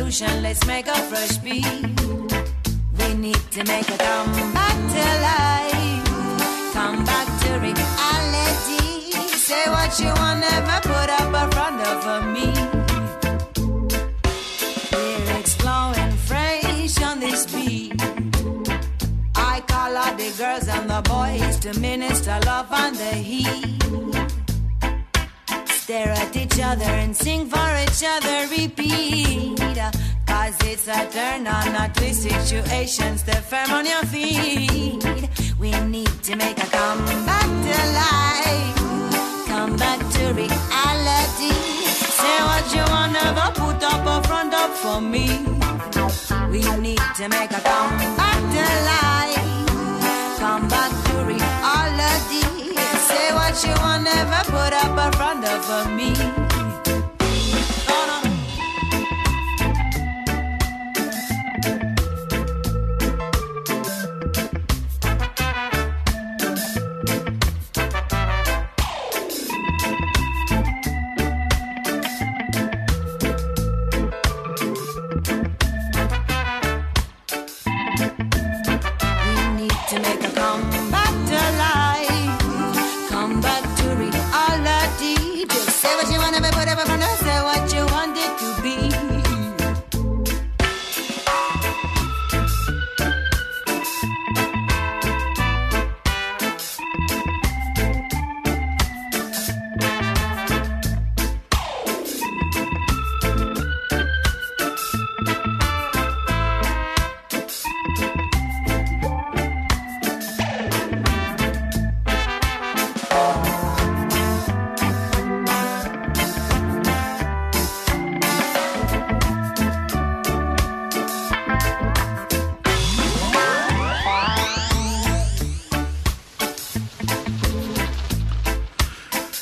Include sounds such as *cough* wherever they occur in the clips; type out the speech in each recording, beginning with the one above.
Solution. Let's make a fresh beat. down.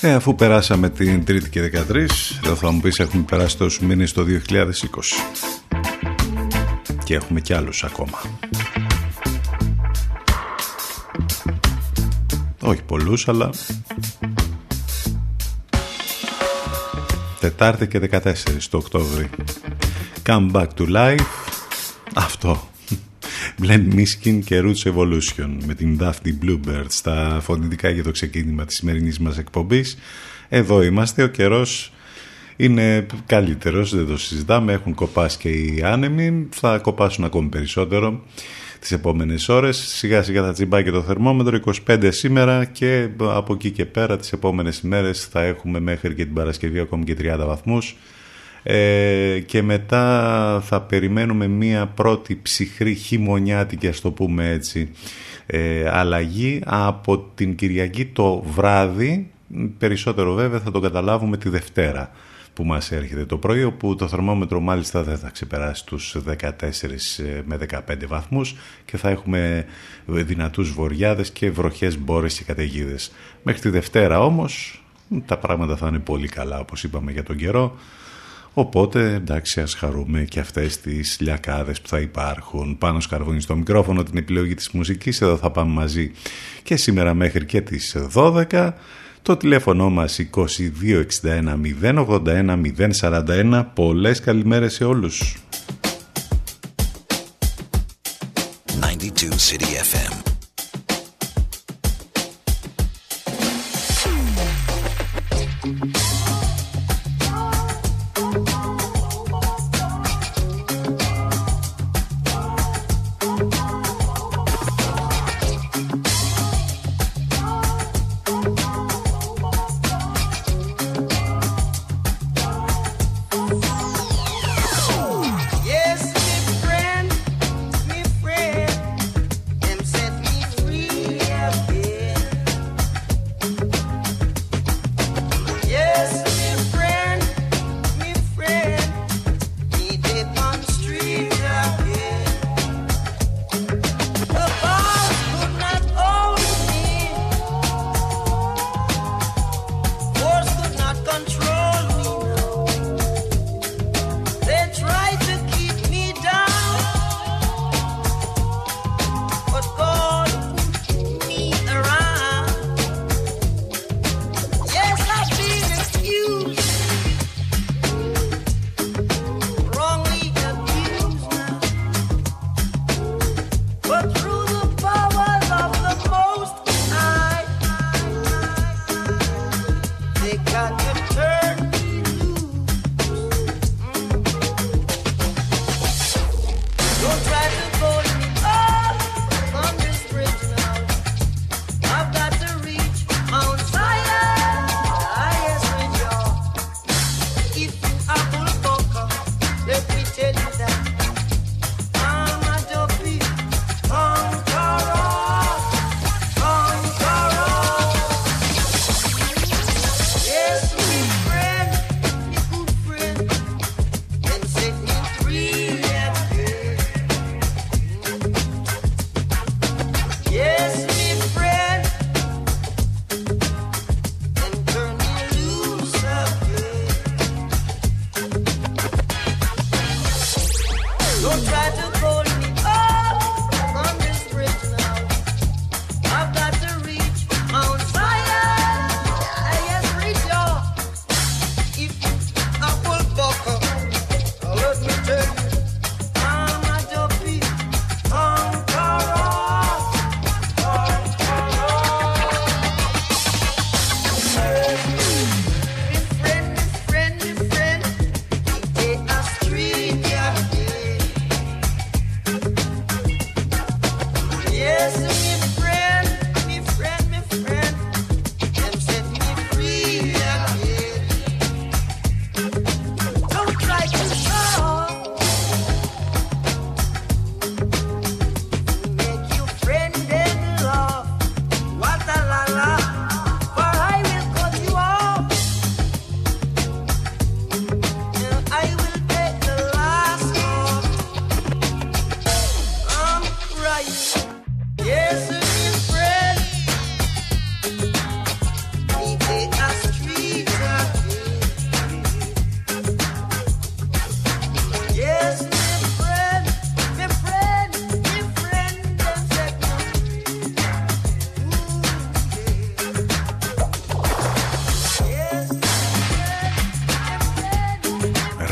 Ε, αφού περάσαμε την Τρίτη και 13, εδώ θα μου πεις έχουμε περάσει τόσους μήνες το 2020. Και έχουμε κι άλλους ακόμα. Όχι πολλούς, αλλά... Τετάρτη και 14 το Οκτώβρη. Come back to life. Αυτό Blend Miskin και Roots Evolution με την Daphne Bluebird στα φωνητικά για το ξεκίνημα της σημερινής μας εκπομπής. Εδώ είμαστε, ο καιρός είναι καλύτερος, δεν το συζητάμε, έχουν κοπάσει και οι άνεμοι, θα κοπάσουν ακόμη περισσότερο τις επόμενες ώρες. Σιγά σιγά θα τσιμπάει και το θερμόμετρο, 25 σήμερα και από εκεί και πέρα τις επόμενες ημέρες θα έχουμε μέχρι και την Παρασκευή ακόμη και 30 βαθμούς ε, και μετά θα περιμένουμε μία πρώτη ψυχρή χειμωνιάτικη ας το πούμε έτσι ε, αλλαγή από την Κυριακή το βράδυ περισσότερο βέβαια θα το καταλάβουμε τη Δευτέρα που μας έρχεται το πρωί όπου το θερμόμετρο μάλιστα δεν θα ξεπεράσει τους 14 ε, με 15 βαθμούς και θα έχουμε δυνατούς βοριάδες και βροχές μπόρες και καταιγίδες. Μέχρι τη Δευτέρα όμως τα πράγματα θα είναι πολύ καλά όπως είπαμε για τον καιρό Οπότε εντάξει ας χαρούμε και αυτές τις λιακάδες που θα υπάρχουν. Πάνω σκαρβούνι στο μικρόφωνο την επιλογή της μουσικής. Εδώ θα πάμε μαζί και σήμερα μέχρι και τις 12 το τηλέφωνο μας 2261 081 041 πολλές καλημέρες σε όλους. 92 City FM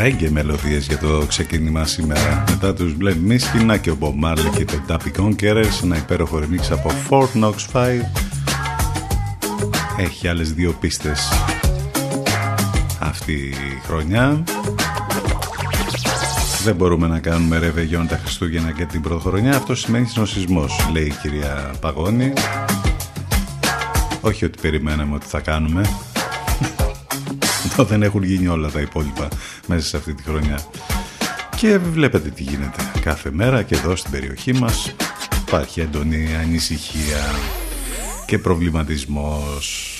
ρέγγε μελωδίες για το ξεκίνημα σήμερα. Μετά τους Blend Miskin, και ο Bob Marley και το Dappy Conquerors, ένα υπέροχο remix από Fort Knox 5. Έχει άλλες δύο πίστες αυτή η χρονιά. Δεν μπορούμε να κάνουμε ρεβεγιόν τα Χριστούγεννα και την πρωτοχρονιά. Αυτό σημαίνει συνοσισμός, λέει η κυρία Παγώνη. Όχι ότι περιμέναμε ότι θα κάνουμε. *laughs* δεν έχουν γίνει όλα τα υπόλοιπα μέσα σε αυτή τη χρονιά. Και βλέπετε τι γίνεται κάθε μέρα και εδώ στην περιοχή μας υπάρχει έντονη ανησυχία και προβληματισμός.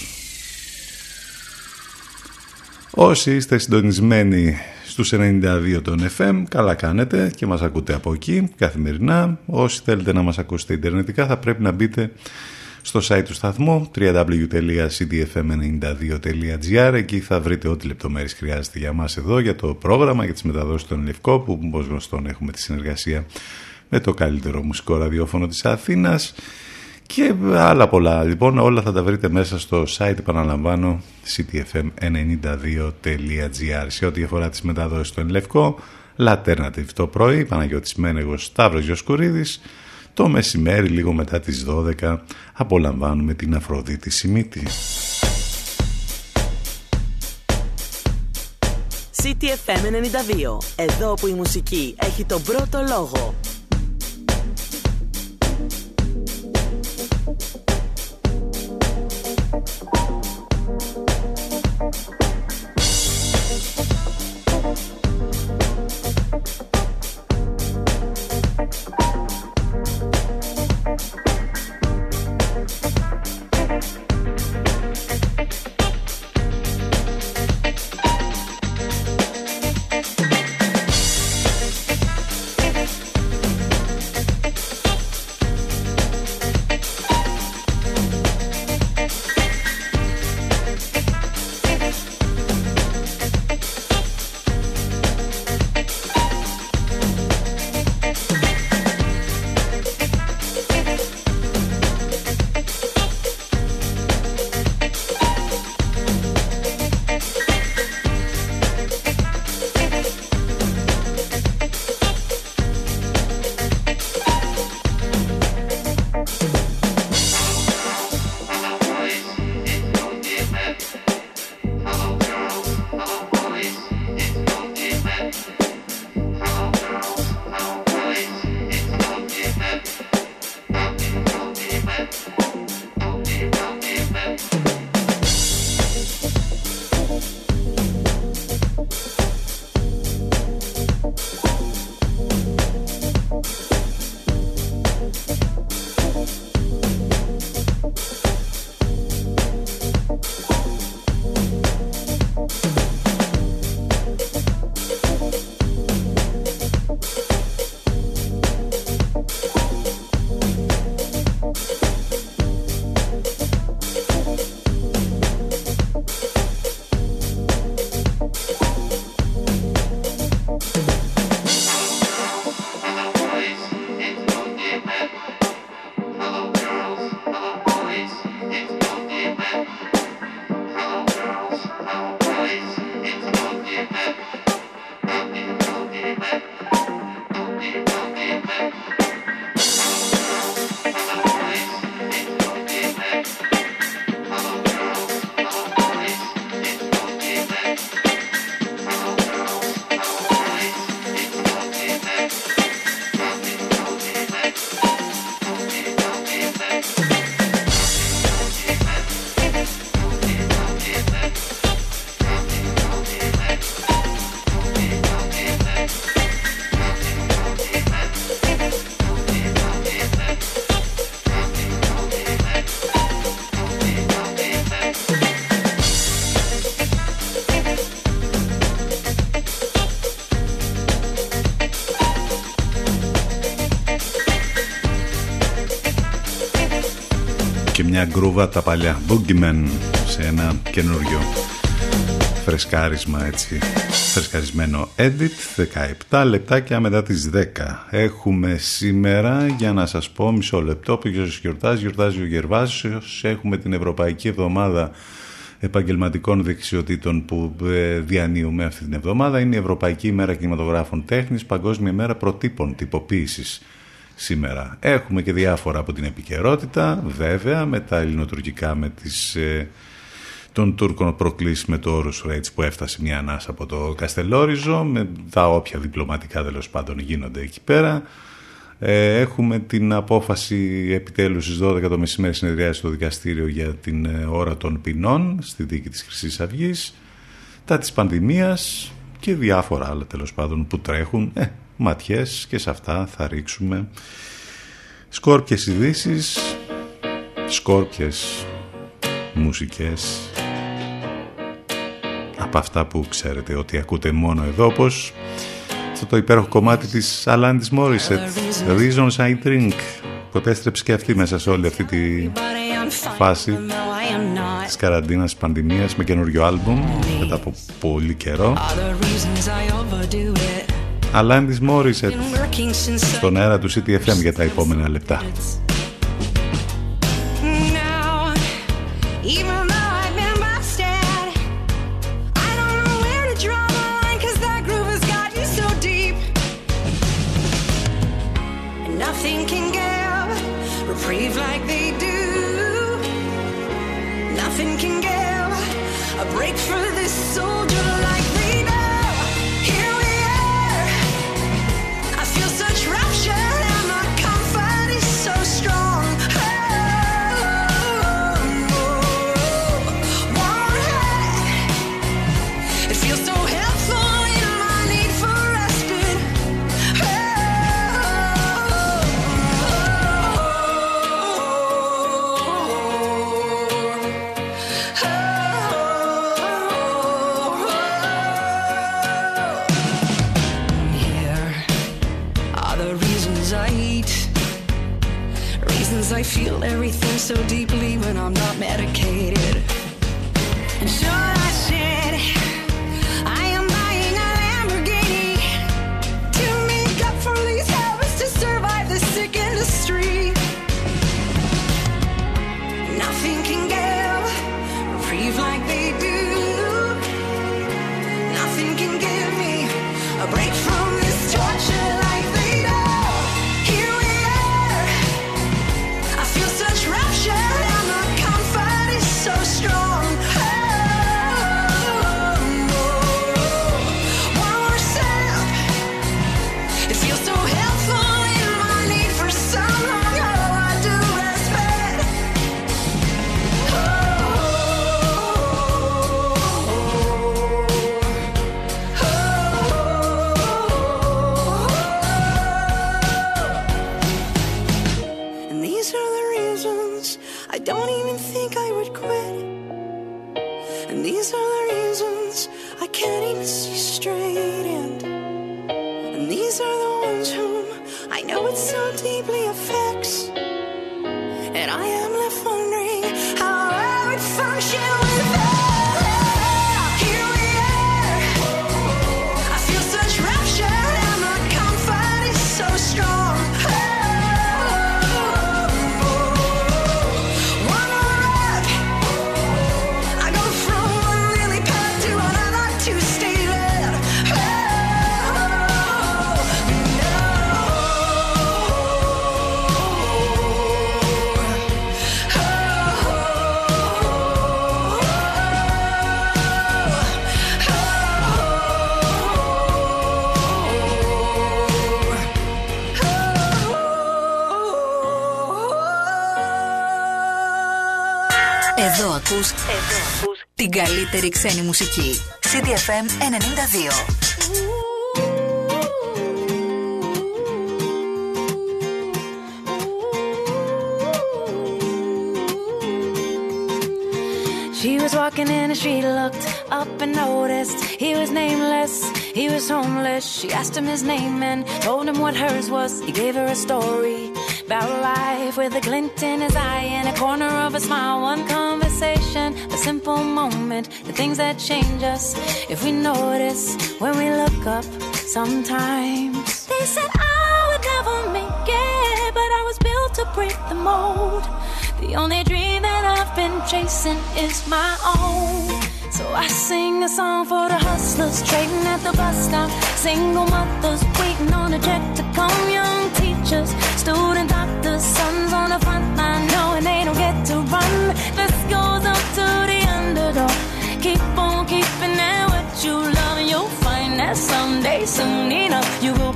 Όσοι είστε συντονισμένοι στους 92 των FM, καλά κάνετε και μας ακούτε από εκεί καθημερινά. Όσοι θέλετε να μας ακούσετε ιντερνετικά θα πρέπει να μπείτε στο site του σταθμού www.cdfm92.gr εκεί θα βρείτε ό,τι λεπτομέρειες χρειάζεται για μας εδώ για το πρόγραμμα, για τις μεταδόσεις των Λευκό που όπως γνωστόν έχουμε τη συνεργασία με το καλύτερο μουσικό ραδιόφωνο της Αθήνας. Και άλλα πολλά. Λοιπόν όλα θα τα βρείτε μέσα στο site επαναλαμβάνω ctfm92.gr σε ό,τι αφορά τις μεταδόσεις των Λευκό Λατέρνατιβ το πρωί, Παναγιώτης Μένεγος, Σταύρος Γιοσκουρίδης το μεσημέρι λίγο μετά τις 12 απολαμβάνουμε την Αφροδίτη Σιμίτη. CTFM 92. Εδώ που η μουσική έχει τον πρώτο λόγο. Και μια γκρούβα τα παλιά. Boogeyman σε ένα καινούριο φρεσκάρισμα έτσι φρεσκαρισμένο edit. 17 λεπτάκια μετά τις 10 έχουμε σήμερα για να σας πω μισό λεπτό ποιος γιορτάζει γιορτάζει ο Γερβάσιος. Έχουμε την Ευρωπαϊκή Εβδομάδα επαγγελματικών δεξιοτήτων που ε, διανύουμε αυτή την εβδομάδα. Είναι η Ευρωπαϊκή ημέρα κινηματογράφων τέχνης Παγκόσμια ημέρα προτύπων τυποποίησης σήμερα. Έχουμε και διάφορα από την επικαιρότητα, βέβαια, με τα ελληνοτουρκικά, με τις, ε, των Τούρκων προκλήσει με το όρους Ρέιτς που έφτασε μια ανάσα από το Καστελόριζο, με τα όποια διπλωματικά τέλος πάντων γίνονται εκεί πέρα. Ε, έχουμε την απόφαση επιτέλους στις 12 το μεσημέρι συνεδριάζει στο δικαστήριο για την ε, ώρα των ποινών στη δίκη της χρυσής αυγής, τα της πανδημίας και διάφορα άλλα τέλος πάντων που τρέχουν. Ε, ματιές και σε αυτά θα ρίξουμε σκόρπιες ειδήσεις, σκόρπιες μουσικές. Από αυτά που ξέρετε ότι ακούτε μόνο εδώ όπως αυτό το υπέροχο κομμάτι της Alanis Morissette Reasons I Drink που επέστρεψε και αυτή μέσα σε όλη αυτή τη φάση της καραντίνας της πανδημίας με καινούριο άλμπουμ μετά από πολύ καιρό Αλάντις Μόρισετ στον αέρα του CTFM για τα επόμενα λεπτά. καλύτερη ξένη μουσική. CDFM 92. She was walking in and she looked up and noticed he was nameless, he was homeless. She asked him his name and told him what hers was. He gave her a story about life with a glint in his eye and a corner of a smile. One conversation, a simple moment, the things that change us if we notice when we look up sometimes. They said oh, I would never make it, but I was built to break the mold. The only dream that I've been chasing is my own. So I sing a song for the hustlers trading at the bus stop. Single mothers waiting on a check to come. Young teachers, student doctors, sons on the front Sunina, you will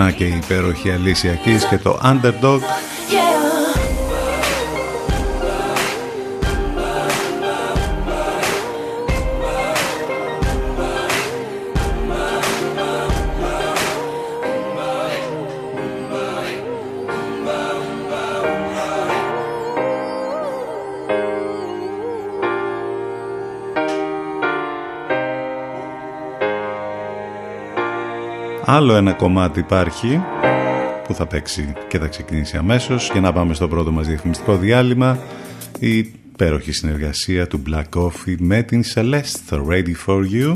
Να και η υπέροχη Αλήσια Keys και το Underdog Άλλο ένα κομμάτι υπάρχει που θα παίξει και θα ξεκινήσει αμέσως για να πάμε στο πρώτο μας διαφημιστικό διάλειμμα η υπέροχη συνεργασία του Black Coffee με την Celeste Ready For You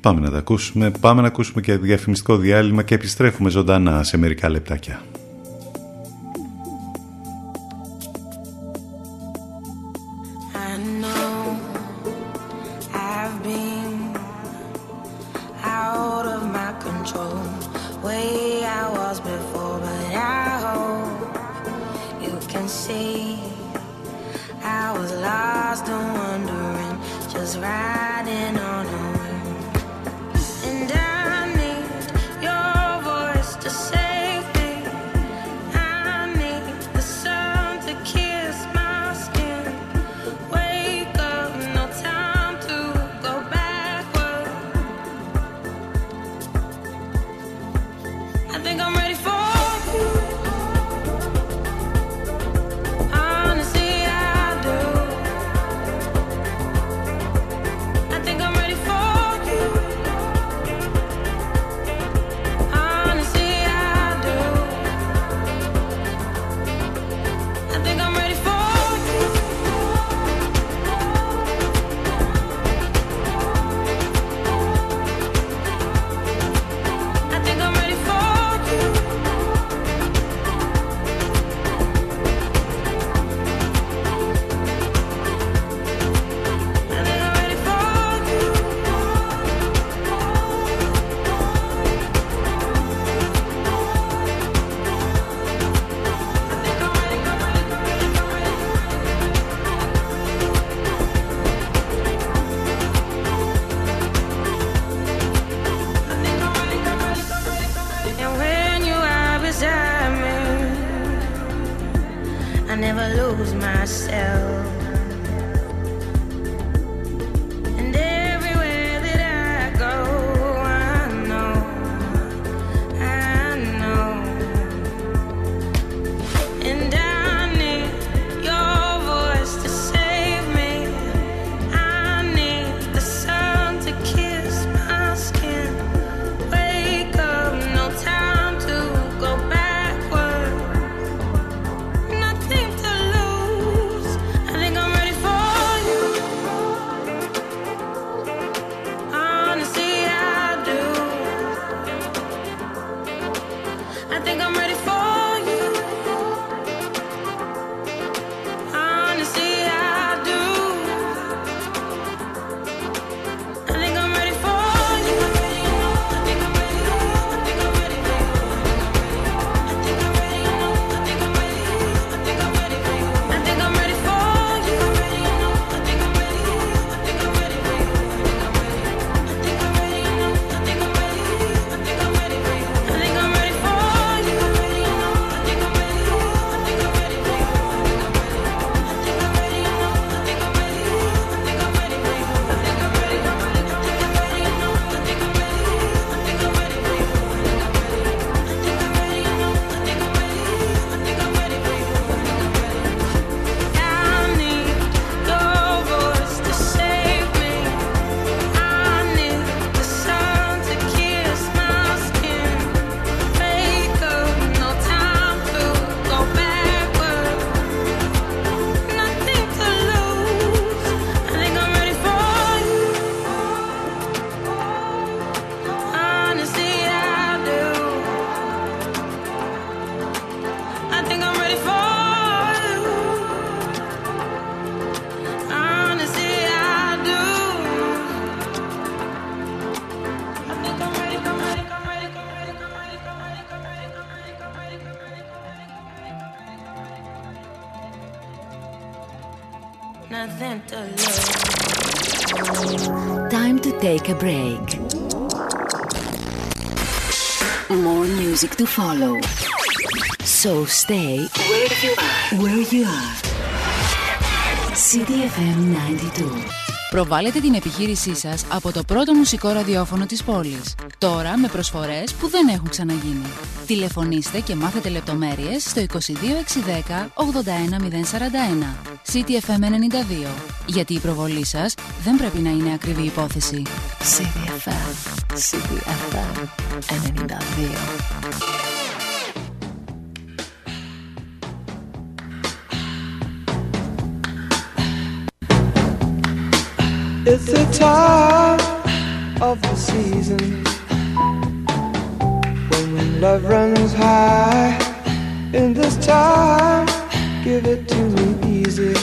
Πάμε να τα ακούσουμε, πάμε να ακούσουμε και διαφημιστικό διάλειμμα και επιστρέφουμε ζωντανά σε μερικά λεπτάκια. A break. More music to follow. So stay where you are. Where you are. CDFM 92. Προβάλλετε την επιχείρησή σας από το πρώτο μουσικό ραδιόφωνο της πόλης. Τώρα με προσφορές που δεν έχουν ξαναγίνει. Τηλεφωνήστε και μάθετε λεπτομέρειες στο 22610 81041. CTFM 92. Γιατί η προβολή σας δεν πρέπει να είναι ακριβή υπόθεση. CTFM. CTFM 92. It's the time of the season when love runs high. In this time, give it to me easy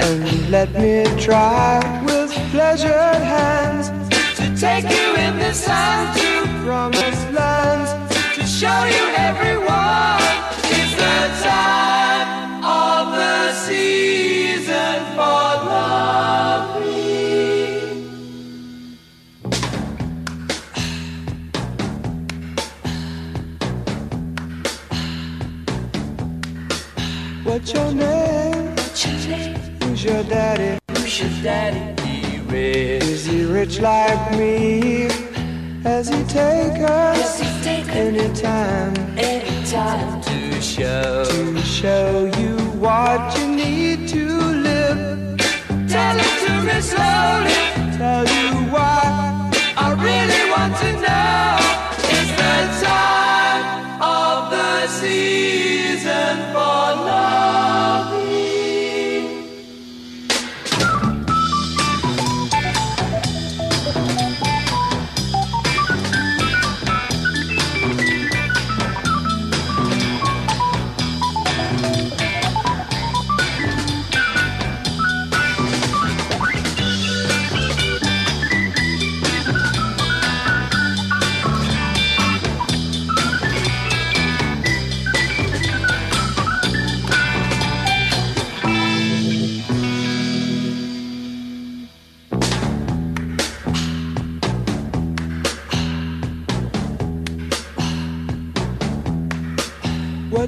and let me try pleasured hands to take you in the sun to promised lands to show you everyone. It's the time of the season for What's your name? What's your name? Who's your daddy? Who's your daddy? Is he rich like me? Has he take us Has he take anytime? Anytime to show to show you what you need to live. Tell it to me slowly. Tell you why I really want to know. It's the time of the season for loving.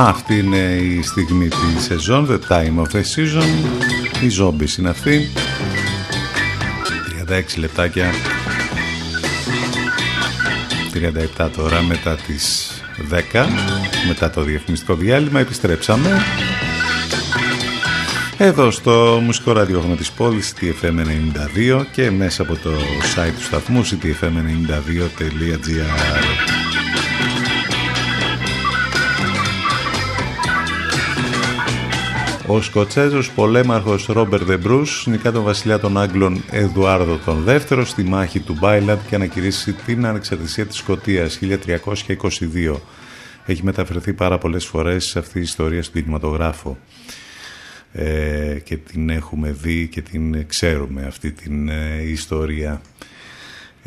Αυτή είναι η στιγμή της σεζόν, the time of the season. Οι zombies είναι αυτοί. 36 λεπτάκια. 37 τώρα μετά τις 10, μετά το διαφημιστικό διάλειμμα, επιστρέψαμε. Εδώ στο μουσικό ραδιόφωνο της πόλης, TFM92 και μέσα από το site του σταθμού, ctfm92.gr. Ο Σκοτσέζος πολέμαρχος Ρόμπερ Δεμπρούς νικά τον βασιλιά των Άγγλων Εδουάρδο τον δεύτερο στη μάχη του Μπάιλαντ και ανακηρύσει την ανεξαρτησία της Σκοτίας 1322. Έχει μεταφερθεί πάρα πολλές φορές σε αυτή η ιστορία στον κινηματογράφο ε, και την έχουμε δει και την ξέρουμε αυτή την ε, ιστορία.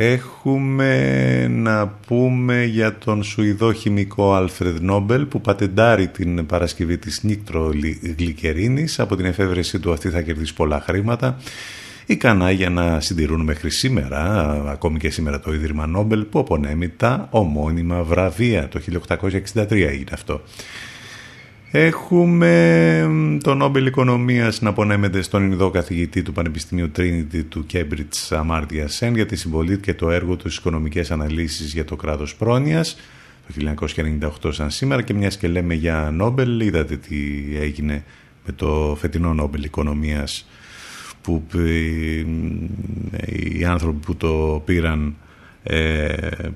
Έχουμε να πούμε για τον Σουηδό χημικό Άλφρεδ Νόμπελ που πατεντάρει την παρασκευή της νύκτρογλυκερίνης. Από την εφεύρεσή του αυτή θα κερδίσει πολλά χρήματα. Ικανά για να συντηρούν μέχρι σήμερα, ακόμη και σήμερα το Ίδρυμα Νόμπελ που απονέμει τα ομώνυμα βραβεία. Το 1863 έγινε αυτό. Έχουμε τον Νόμπελ Οικονομίας να απονέμεται στον Ινδό καθηγητή του Πανεπιστημίου Trinity του Cambridge Αμάρτια Σεν για τη συμβολή και το έργο του στις οικονομικές αναλύσεις για το κράτος πρόνοιας το 1998 σαν σήμερα. Και μιας και λέμε για Νόμπελ είδατε τι έγινε με το φετινό Νόμπελ Οικονομίας που οι άνθρωποι που το πήραν ε,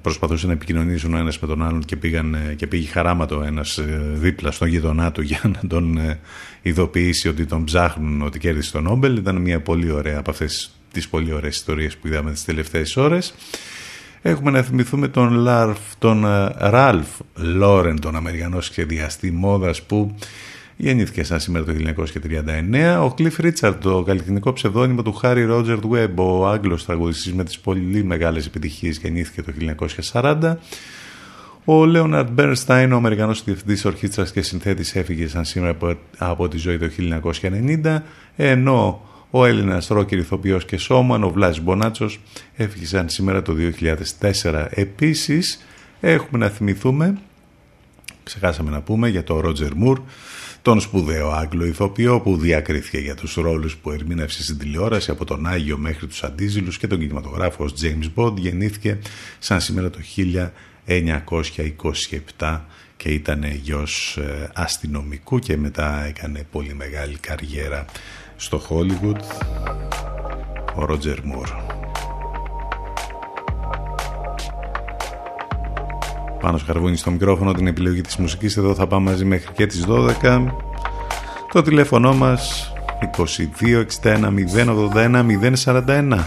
προσπαθούσαν να επικοινωνήσουν ο ένας με τον άλλον και, πήγαν, ε, και πήγε χαράματο ένας ε, δίπλα στον γειτονά του για να τον ε, ειδοποιήσει ότι τον ψάχνουν ότι κέρδισε τον Νόμπελ. Ήταν μια πολύ ωραία από αυτές τις πολύ ωραίες ιστορίες που είδαμε τις τελευταίες ώρες. Έχουμε να θυμηθούμε τον, Λαρφ, τον Ραλφ Λόρεν, τον Αμερικανός σχεδιαστή μόδας που Γεννήθηκε σαν σήμερα το 1939. Ο Cliff Richard, το καλλιτεχνικό ψευδόνυμο του Harry Roger Webb, ο Άγγλος τραγουδιστής με τις πολύ μεγάλες επιτυχίες, γεννήθηκε το 1940. Ο Λέοναρντ Μπέρνστάιν, ο Αμερικανός διευθυντής ορχήστρας και συνθέτης, έφυγε σαν σήμερα από τη ζωή το 1990, ενώ ο Έλληνας ρόκερ ηθοποιός και σώμαν, ο Βλάζης Μπονάτσος, έφυγε σαν σήμερα το 2004. Επίσης, έχουμε να θυμηθούμε, ξεχάσαμε να πούμε, για το Ρότζερ Μουρ, τον σπουδαίο Άγγλο ηθοποιό που διακρίθηκε για τους ρόλους που ερμήνευσε στην τηλεόραση από τον Άγιο μέχρι τους Αντίζηλους και τον κινηματογράφο ως James Bond γεννήθηκε σαν σήμερα το 1927 και ήταν γιος ε, αστυνομικού και μετά έκανε πολύ μεγάλη καριέρα στο Hollywood ο Ρότζερ Μουρ. Πάνω σκαρβούνι στο μικρόφωνο την επιλογή της μουσικής. Εδώ θα πάμε μαζί μέχρι και τις 12 το τηλέφωνο μας 22 61 081 041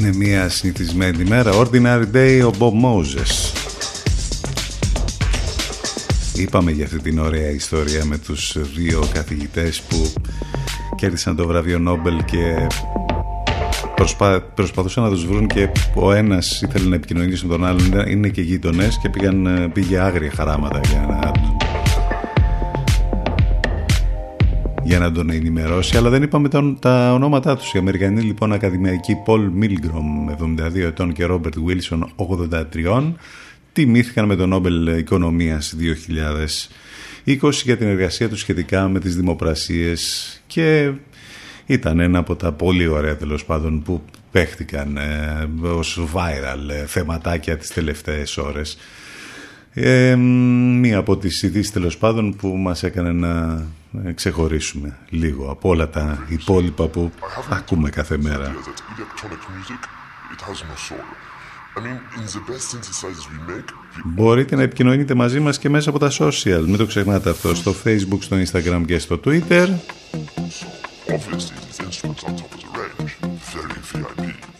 Είναι μια συνηθισμένη μέρα. Ordinary Day ο Bob Moses. Είπαμε για αυτή την ωραία ιστορία με τους δύο καθηγητές που κέρδισαν το βραβείο Νόμπελ και προσπα... προσπαθούσαν να τους βρουν και ο ένας ήθελε να επικοινωνήσει με τον άλλον είναι και γείτονες και πήγαν, πήγε άγρια χαράματα για να για να τον ενημερώσει, αλλά δεν είπαμε τα, τα ονόματά τους. Οι Αμερικανοί λοιπόν ακαδημαϊκοί Paul Milgrom, 72 ετών και Robert Wilson, 83, τιμήθηκαν με τον Νόμπελ Οικονομίας 2020 για την εργασία τους σχετικά με τις δημοπρασίες και ήταν ένα από τα πολύ ωραία τέλος πάντων που παίχτηκαν ε, ως viral ε, θεματάκια τις τελευταίες ώρες. Ε, μία από τις ειδήσεις τέλος πάντων που μας έκανε να ε, ξεχωρίσουμε λίγο από όλα τα υπόλοιπα που ακούμε κάθε μέρα. Μπορείτε να επικοινωνείτε μαζί μας και μέσα από τα social. Μην το ξεχνάτε αυτό στο facebook, στο instagram και στο twitter. Δυνατές μουσικές από την επιστροφή των Faithless. I like the way you move.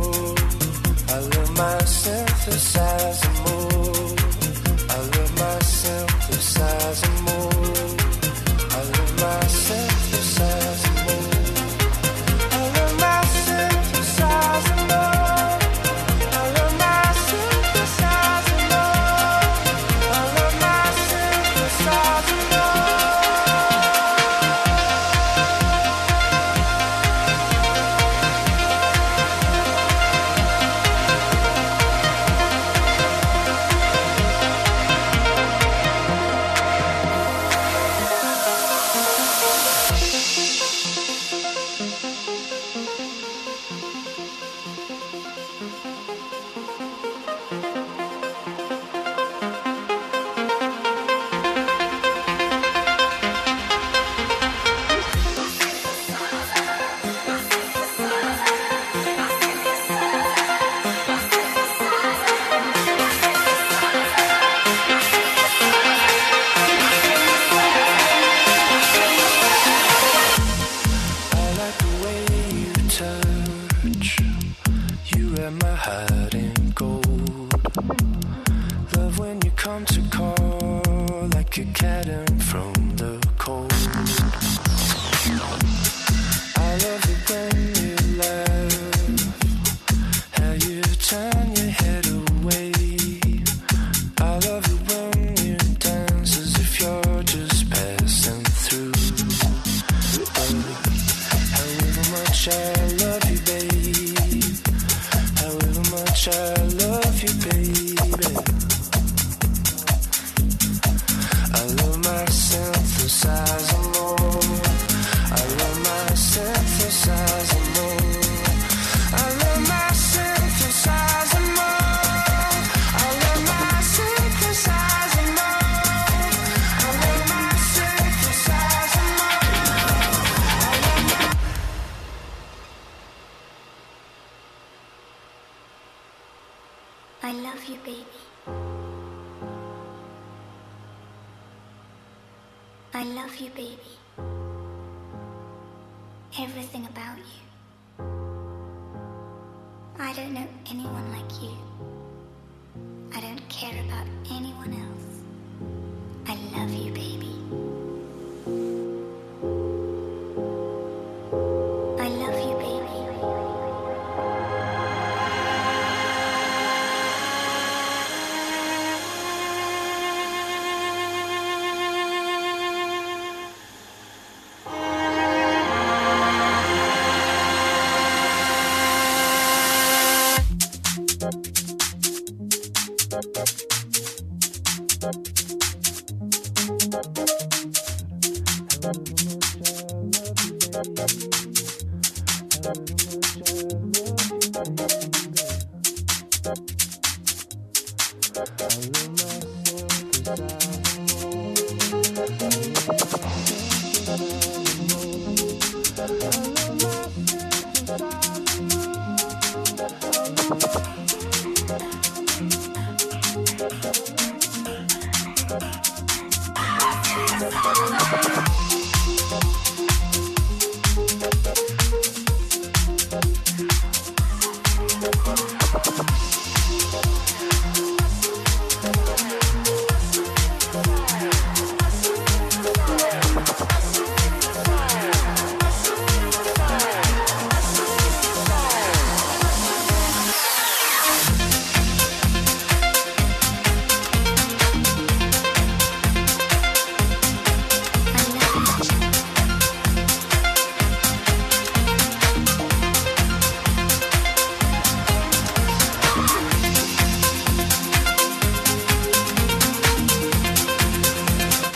myself.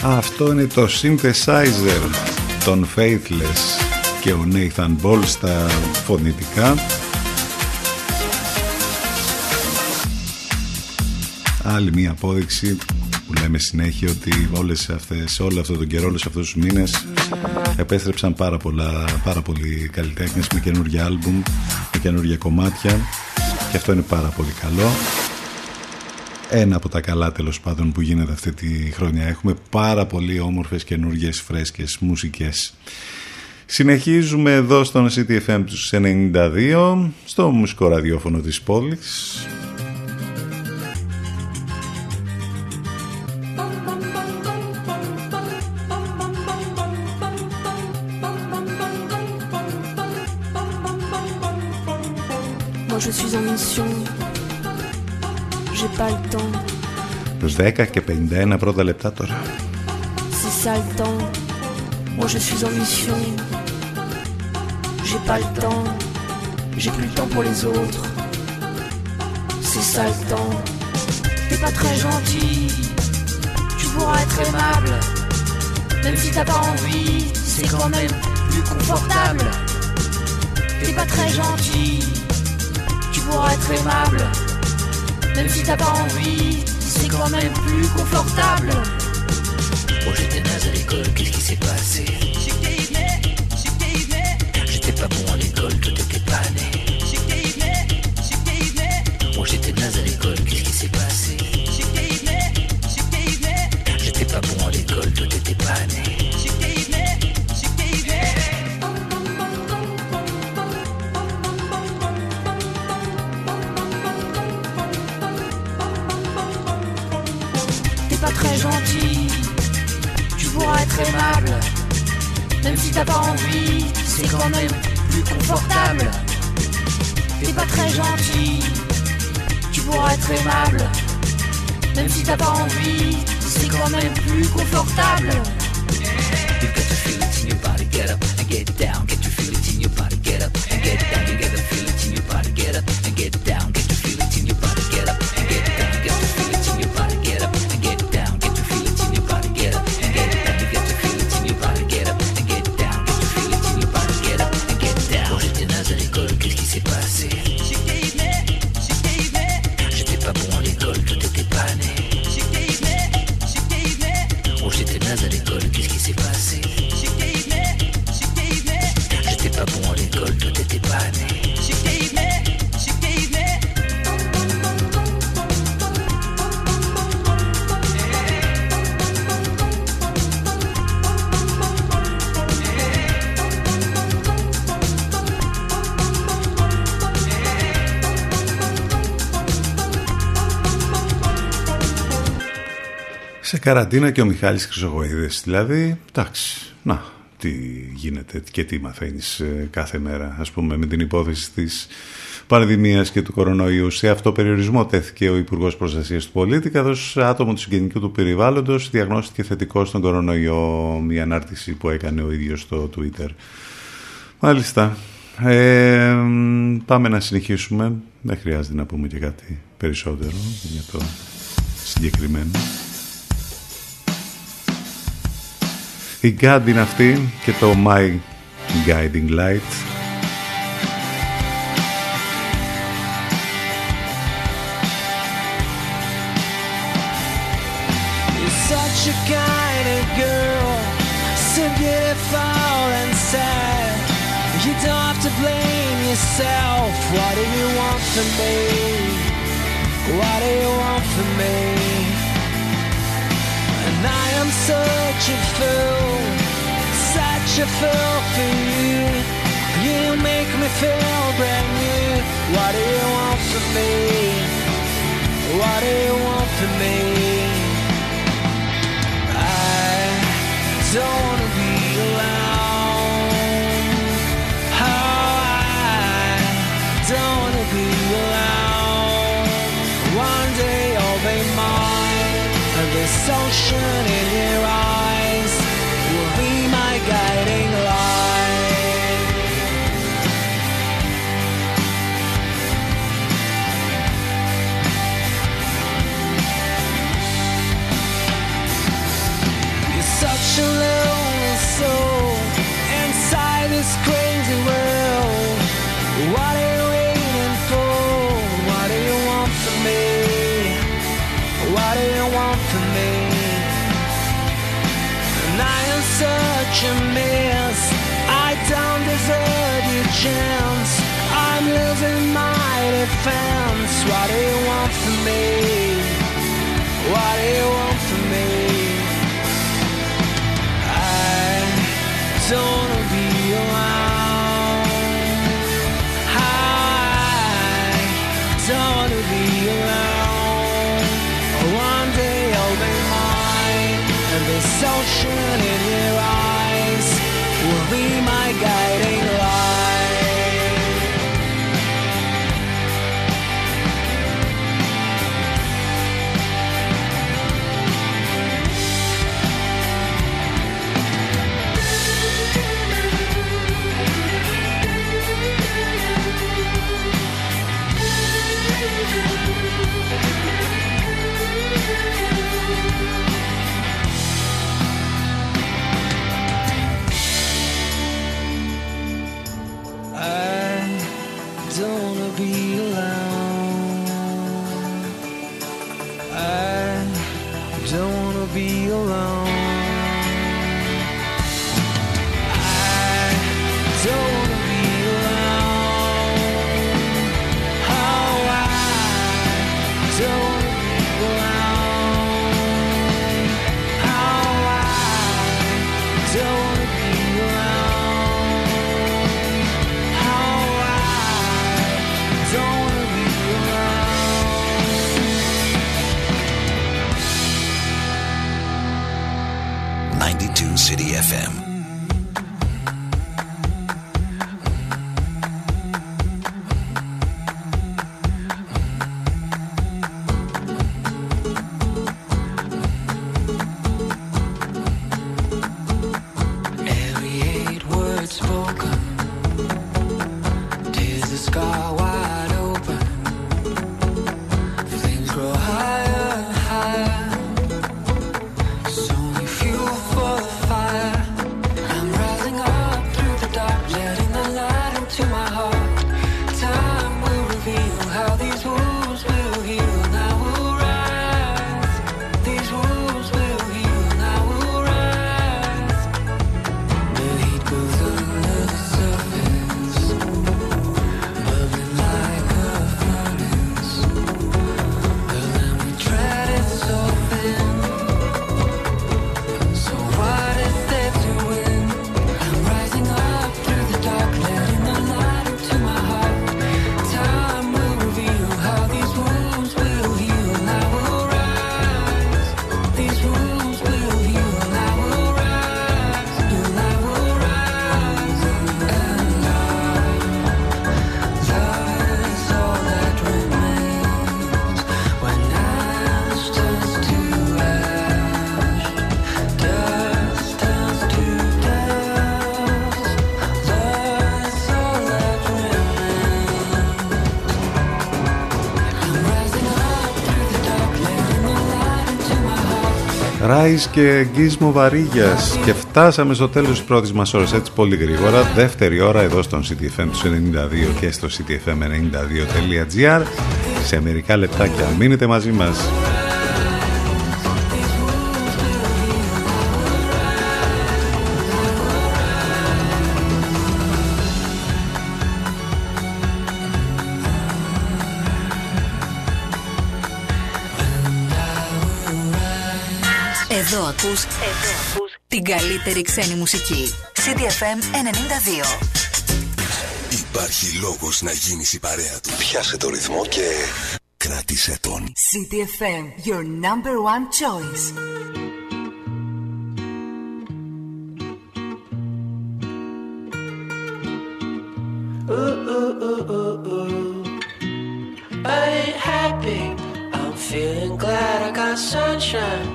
Αυτό είναι το synthesizer των Faithless και ο Nathan Ball στα φωνητικά. Άλλη μία απόδειξη που λέμε συνέχεια ότι όλες αυτές, όλο αυτό τον καιρό, όλους αυτούς τους μήνες επέστρεψαν πάρα, πολλά, πάρα πολλοί καλλιτέχνες με καινούργια άλμπουμ, με καινούργια κομμάτια και αυτό είναι πάρα πολύ καλό ένα από τα καλά τέλος πάντων που γίνεται αυτή τη χρονιά. Έχουμε πάρα πολύ όμορφες καινούργιες φρέσκες μουσικές. Συνεχίζουμε εδώ στον CTFM του 92 στο μουσικό ραδιόφωνο της πόλης Moi je suis en mission j'ai pas le temps. Τους 10 και 51 πρώτα λεπτά τώρα. C'est ça le temps. Moi je suis en mission. J'ai pas le temps. J'ai plus le temps pour les autres. C'est ça le temps. T'es pas très gentil. Tu pourras être aimable. Même si t'as pas envie, c'est quand même plus confortable. T'es pas très gentil. Tu pourras être aimable. même si t'as pas envie, c'est quand même plus confortable. Bon, j'étais naze à l'école, qu'est-ce qui s'est passé? J'étais pas bon à l'école, toi t'étais pas né. Bon, j'étais naze à l'école, qu'est-ce qui s'est passé? Aimable. Même si t'as pas envie, c'est quand même plus confortable. T'es pas très gentil, tu pourras être aimable. Même si t'as pas envie, c'est quand même plus confortable. Σε καραντίνα και ο Μιχάλης Χρυσογοίδης δηλαδή, εντάξει, να, τι γίνεται και τι μαθαίνεις ε, κάθε μέρα, ας πούμε με την υπόθεση της πανδημίας και του κορονοϊού. Σε αυτό περιορισμό τέθηκε ο Υπουργός Προστασίας του Πολίτη, καθώς άτομο του συγγενικού του περιβάλλοντος διαγνώστηκε θετικός στον κορονοϊό. Μια ανάρτηση που έκανε ο ίδιος στο Twitter. Μάλιστα. Ε, πάμε να συνεχίσουμε. Δεν χρειάζεται να πούμε και κάτι περισσότερο για το συγκεκριμένο. Η Γκάντ είναι αυτή και το My Guiding Light. You're such a kind of girl, so beautiful and sad. You don't have to blame yourself. What do you want from me? What do you want from me? I am such a fool, such a fool for you. You make me feel brand new. What do you want from me? What do you want from me? I don't chance. I'm losing my defense. What do you want from me? What do you want from me? I don't wanna be alone. I don't wanna be alone. One day I'll be mine, and this ocean in your eyes will be my be alone. I don't wanna be alone. City FM. Ράις και Γκίσμο Βαρύγιας. Και φτάσαμε στο τέλος της πρώτης μας ώρας. Έτσι πολύ γρήγορα. Δεύτερη ώρα εδώ στον CTFM του 92 και στο ctfm92.gr σε μερικά λεπτάκια μείνετε μαζί μας ακούς, εδώ ακούς την καλύτερη ξένη μουσική. CDFM 92. Υπάρχει λόγος να γίνεις η παρέα του. Πιάσε το ρυθμό και κράτησε τον. CDFM, your number one choice. Ooh, ooh, ooh, ooh, ooh. I ain't happy. I'm feeling glad I got sunshine.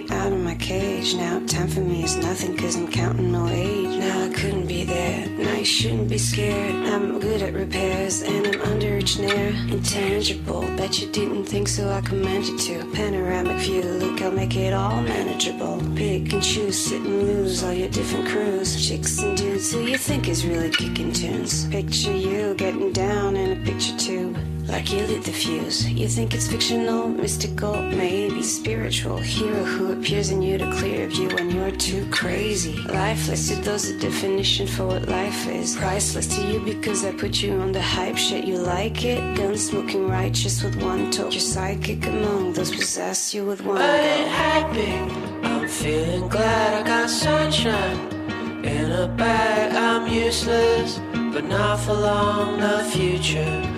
me out of my cage. Now, time for me is nothing, cause I'm counting no age. Now, I couldn't be there. Now, you shouldn't be scared. I'm good at repairs, and I'm under each nair. Intangible, bet you didn't think so. I commend you to. Panoramic view, look, I'll make it all manageable. Pick and choose, sit and lose all your different crews. Chicks and dudes who you think is really kicking tunes. Picture you getting down in a picture tube. Like you lit the fuse. You think it's fictional, mystical, maybe spiritual. Hero who appears in you to clear view when you're too crazy. Lifeless to those a definition for what life is. Priceless to you because I put you on the hype shit. You like it? Gun smoking righteous with one toe. You're psychic among those possess you with one I go. ain't happy. I'm feeling glad I got sunshine. In a bag, I'm useless, but not for long. The future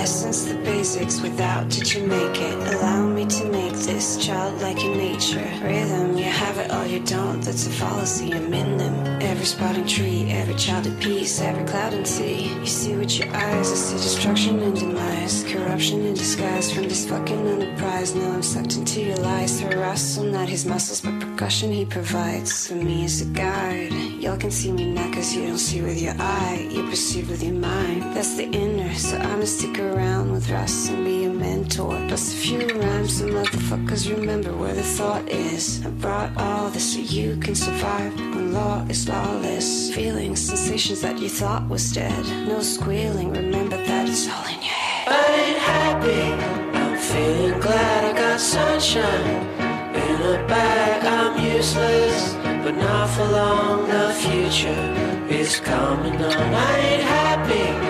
Essence, the basics, without did you make it? Allow me to make this childlike in nature. Rhythm, you have it or you don't, that's a fallacy, I'm in them. Every sprouting tree, every child at peace, every cloud and sea. You see with your eyes, I see destruction and demise. Corruption in disguise from this fucking enterprise. Now I'm sucked into your lies rustle, not his muscles, but percussion he provides. For me as a guide, y'all can see me now cause you don't see with your eye, you perceive with your mind. That's the inner, so I'ma stick around with Russ and be a mentor. Plus a few rhymes, so motherfuckers remember where the thought is. I brought all this so you can survive when law is lawless. Feelings, sensations that you thought was dead. No squealing, remember that it's all in your head. I ain't happy. I'm feeling glad I got sunshine. In a bag, I'm useless, but not for long. The future is coming on. I ain't happy.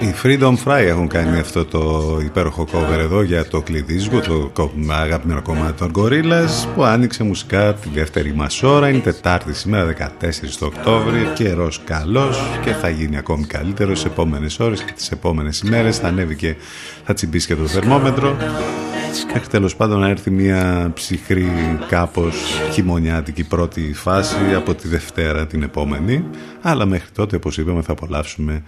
Οι Freedom Fry έχουν κάνει αυτό το υπέροχο cover εδώ για το κλειδίσγο, το κο- αγαπημένο κομμάτι των Gorillaz που άνοιξε μουσικά τη δεύτερη μας ώρα. Είναι Τετάρτη σήμερα 14 το Οκτώβριο, καιρός καλός και θα γίνει ακόμη καλύτερος στις επόμενες ώρες και τις επόμενες ημέρες. Θα ανέβει και θα τσιμπήσει και το θερμόμετρο. Μέχρι τέλος πάντων να έρθει μια ψυχρή κάπως χειμωνιάτικη πρώτη φάση από τη Δευτέρα την επόμενη. Αλλά μέχρι τότε όπως είπαμε θα απολαύσουμε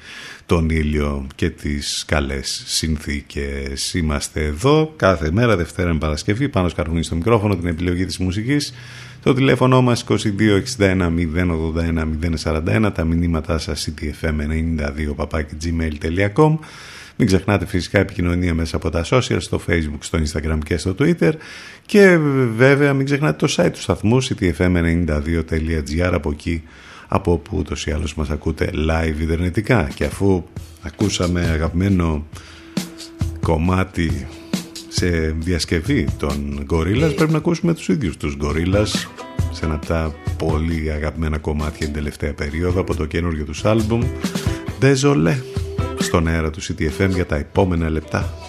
τον ήλιο και τις καλές συνθήκες. Είμαστε εδώ κάθε μέρα Δευτέρα με Παρασκευή πάνω σκαρχούνι στο μικρόφωνο την επιλογή της μουσικής. Το τηλέφωνο μας 2261 081 041 τα μηνύματά σας ctfm92 gmail.com μην ξεχνάτε φυσικά επικοινωνία μέσα από τα social, στο facebook, στο instagram και στο twitter. Και βέβαια μην ξεχνάτε το site του σταθμού ctfm92.gr από εκεί από όπου ούτως ή άλλως μας ακούτε live ιντερνετικά και αφού ακούσαμε αγαπημένο κομμάτι σε διασκευή των Gorillaz πρέπει να ακούσουμε τους ίδιους τους Gorillaz σε ένα από τα πολύ αγαπημένα κομμάτια την τελευταία περίοδο από το καινούριο τους άλμπουμ Désolé στον αέρα του CTFM για τα επόμενα λεπτά.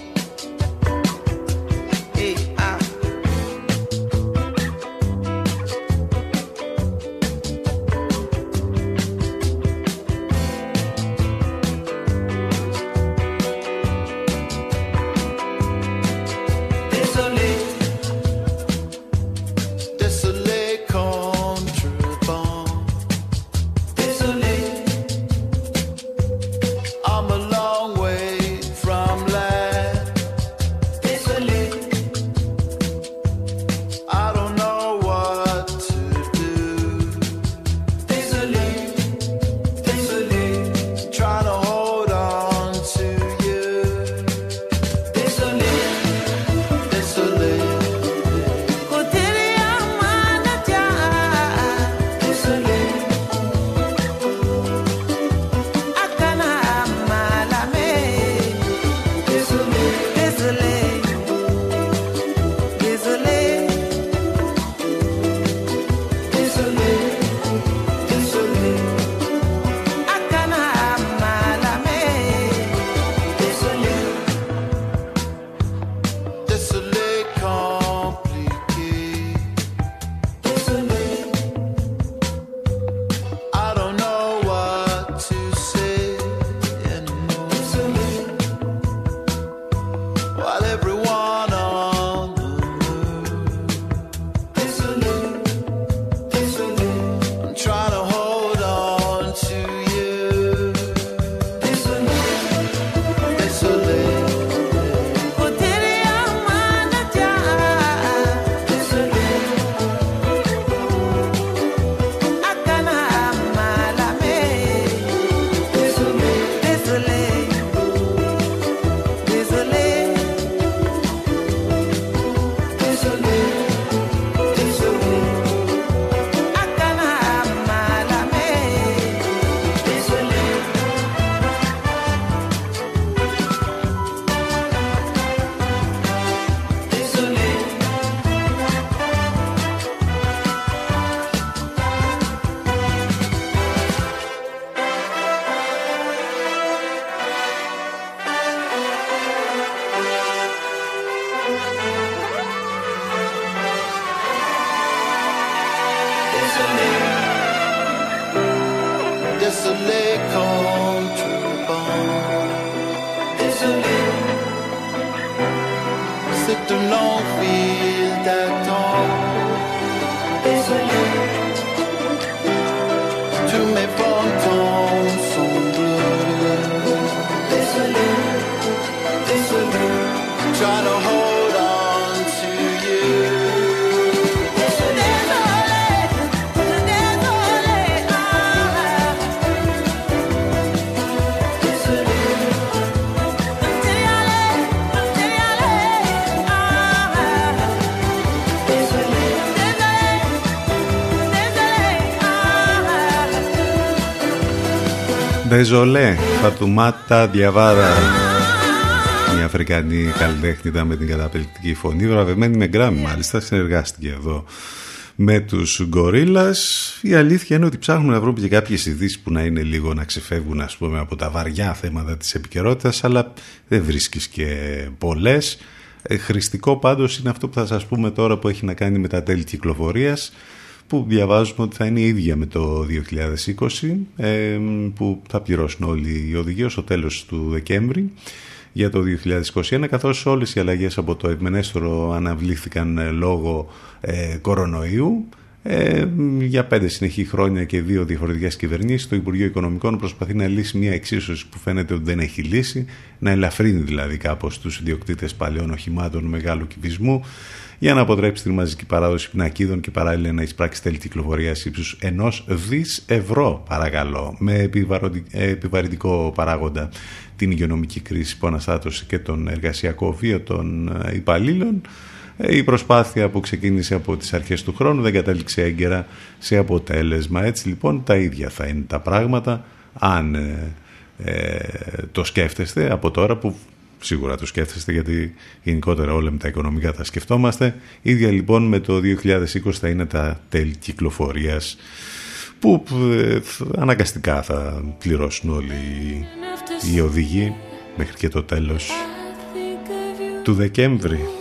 Δεζολέ, Φατουμάτα Διαβάρα. Μια Αφρικανή καλλιτέχνη με την καταπληκτική φωνή, βραβευμένη με γκράμμι μάλιστα, συνεργάστηκε εδώ με τους γκορίλας. Η αλήθεια είναι ότι ψάχνουμε να βρούμε και κάποιες ειδήσεις που να είναι λίγο να ξεφεύγουν ας πούμε από τα βαριά θέματα της επικαιρότητας, αλλά δεν βρίσκεις και πολλές. Ε, χρηστικό πάντως είναι αυτό που θα σας πούμε τώρα που έχει να κάνει με τα τέλη κυκλοφορίας που διαβάζουμε ότι θα είναι ίδια με το 2020 που θα πληρώσουν όλοι οι οδηγίες στο τέλος του Δεκέμβρη για το 2021 καθώς όλες οι αλλαγές από το ευμενέστερο αναβλήθηκαν ε, λόγω ε, κορονοϊού. Ε, για πέντε συνεχή χρόνια και δύο διαφορετικές κυβερνήσεις το Υπουργείο Οικονομικών προσπαθεί να λύσει μια εξίσωση που φαίνεται ότι δεν έχει λύσει να ελαφρύνει δηλαδή κάπως τους ιδιοκτήτες παλιών οχημάτων μεγάλου κυβισμού για να αποτρέψει την μαζική παράδοση πινακίδων και παράλληλα να εισπράξει τέλη κυκλοφορία ύψους ενός δις ευρώ, παρακαλώ, με επιβαρυντικό παράγοντα την υγειονομική κρίση που αναστάτωσε και τον εργασιακό βίο των ε, υπαλλήλων. Ε, η προσπάθεια που ξεκίνησε από τις αρχές του χρόνου δεν κατάληξε έγκαιρα σε αποτέλεσμα. Έτσι λοιπόν τα ίδια θα είναι τα πράγματα αν ε, το σκέφτεστε από τώρα που σίγουρα το σκέφτεστε γιατί γενικότερα όλα με τα οικονομικά τα σκεφτόμαστε. Ίδια λοιπόν με το 2020 θα είναι τα τέλη κυκλοφορίας που ε, αναγκαστικά θα πληρώσουν όλοι οι οδηγοί μέχρι και το τέλος του Δεκέμβρη.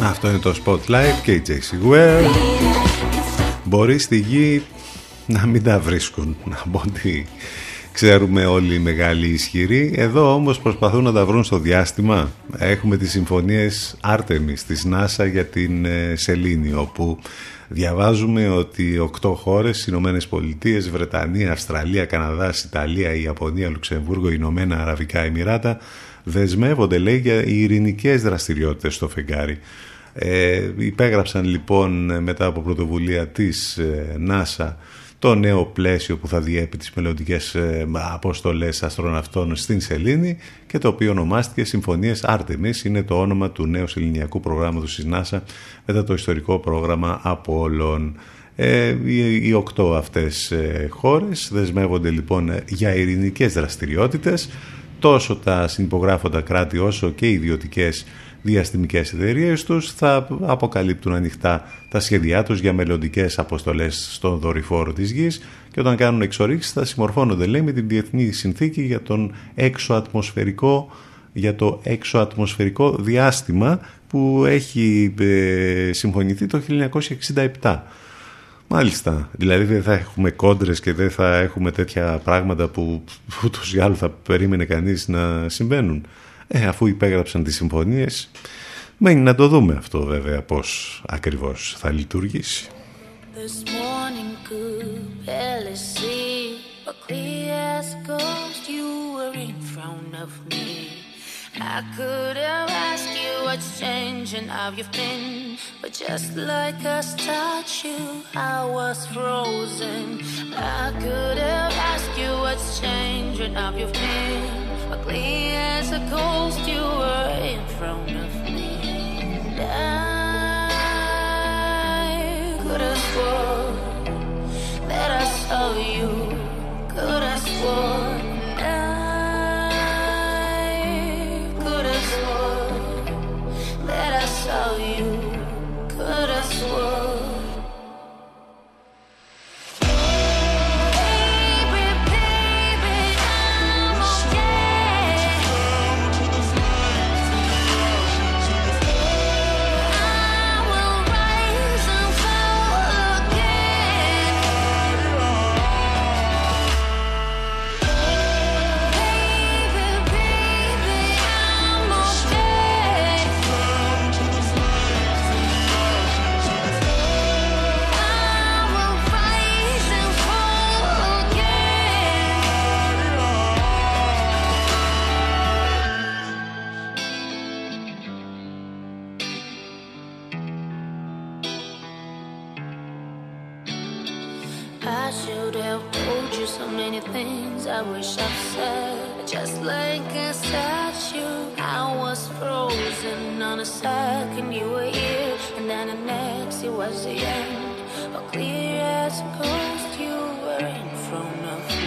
Αυτό είναι το Spotlight και η J.C. Ware. Μπορεί στη γη να μην τα βρίσκουν, να πω ότι ξέρουμε όλοι οι μεγάλοι ισχυροί. Εδώ όμως προσπαθούν να τα βρουν στο διάστημα. Έχουμε τις συμφωνίες Artemis της NASA για την ε, Σελήνη, όπου διαβάζουμε ότι οκτώ χώρες, Ηνωμένες Πολιτείες, Βρετανία, Αυστραλία, Καναδάς, Ιταλία, Ιαπωνία, Λουξεμβούργο, Ηνωμένα Αραβικά Εμμυράτα, δεσμεύονται λέει για ειρηνικές δραστηριότητες στο φεγγάρι. Ε, υπέγραψαν λοιπόν μετά από πρωτοβουλία της NASA ε, το νέο πλαίσιο που θα διέπει τις μελλοντικές ε, αποστολές αστροναυτών στην Σελήνη και το οποίο ονομάστηκε Συμφωνίες Artemis είναι το όνομα του νέου σεληνιακού προγράμματος της NASA μετά το ιστορικό πρόγραμμα Apollo. Ε, οι, οι οκτώ αυτές ε, χώρες δεσμεύονται λοιπόν για ειρηνικές δραστηριότητες τόσο τα συνυπογράφοντα κράτη όσο και οι ιδιωτικές διαστημικές εταιρείες τους θα αποκαλύπτουν ανοιχτά τα σχέδιά τους για μελλοντικές αποστολές στον δορυφόρο της Γης και όταν κάνουν εξορίξεις θα συμμορφώνονται λέει με την Διεθνή Συνθήκη για, τον εξωατμοσφαιρικό, για το εξωατμοσφαιρικό διάστημα που έχει ε, συμφωνηθεί το 1967. Μάλιστα. Δηλαδή δεν θα έχουμε κόντρες και δεν θα έχουμε τέτοια πράγματα που ούτως ή άλλως θα περίμενε κανείς να συμβαίνουν. Ε, αφού υπέγραψαν τις συμφωνίες, μένει να το δούμε αυτό βέβαια πώς ακριβώς θα λειτουργήσει. This morning could barely see, but clear as a ghost, you were in front of me. I could have asked you what's changing, how you've been, but just like a statue, I was frozen. I could have asked you what's changing, how you've been, clear as a ghost, you were in front of me. And I could have sworn that I saw you, could have sworn. and I could have sworn that I saw you, so many things I wish I'd said. Just like a statue, I was frozen on a second you were here, and then the next it was the end. But clear as a ghost, you were in front of me.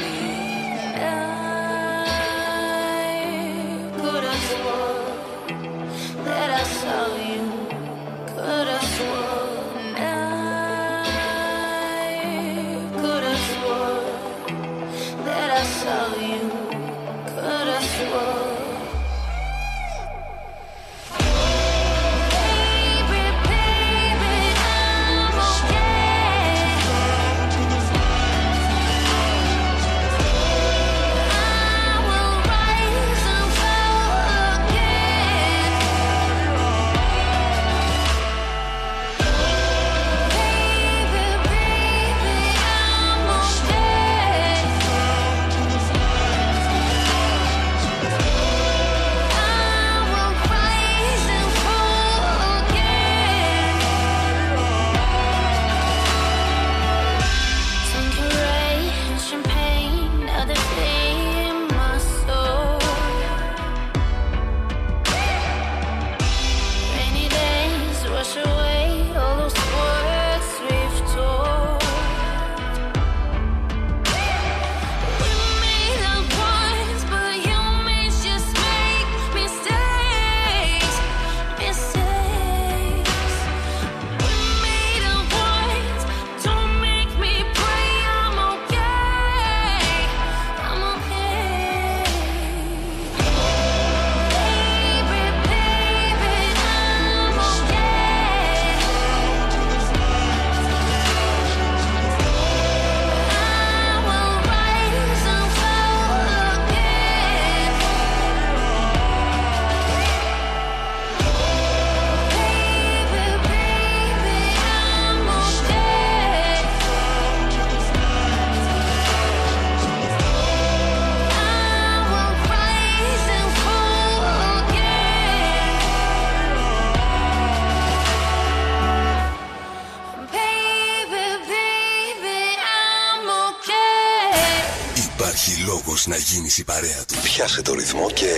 Λόγος να γίνεις η παρέα του. Πιάσε το ρυθμό και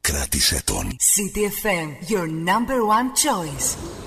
κράτησε τον. CTFM, your number one choice.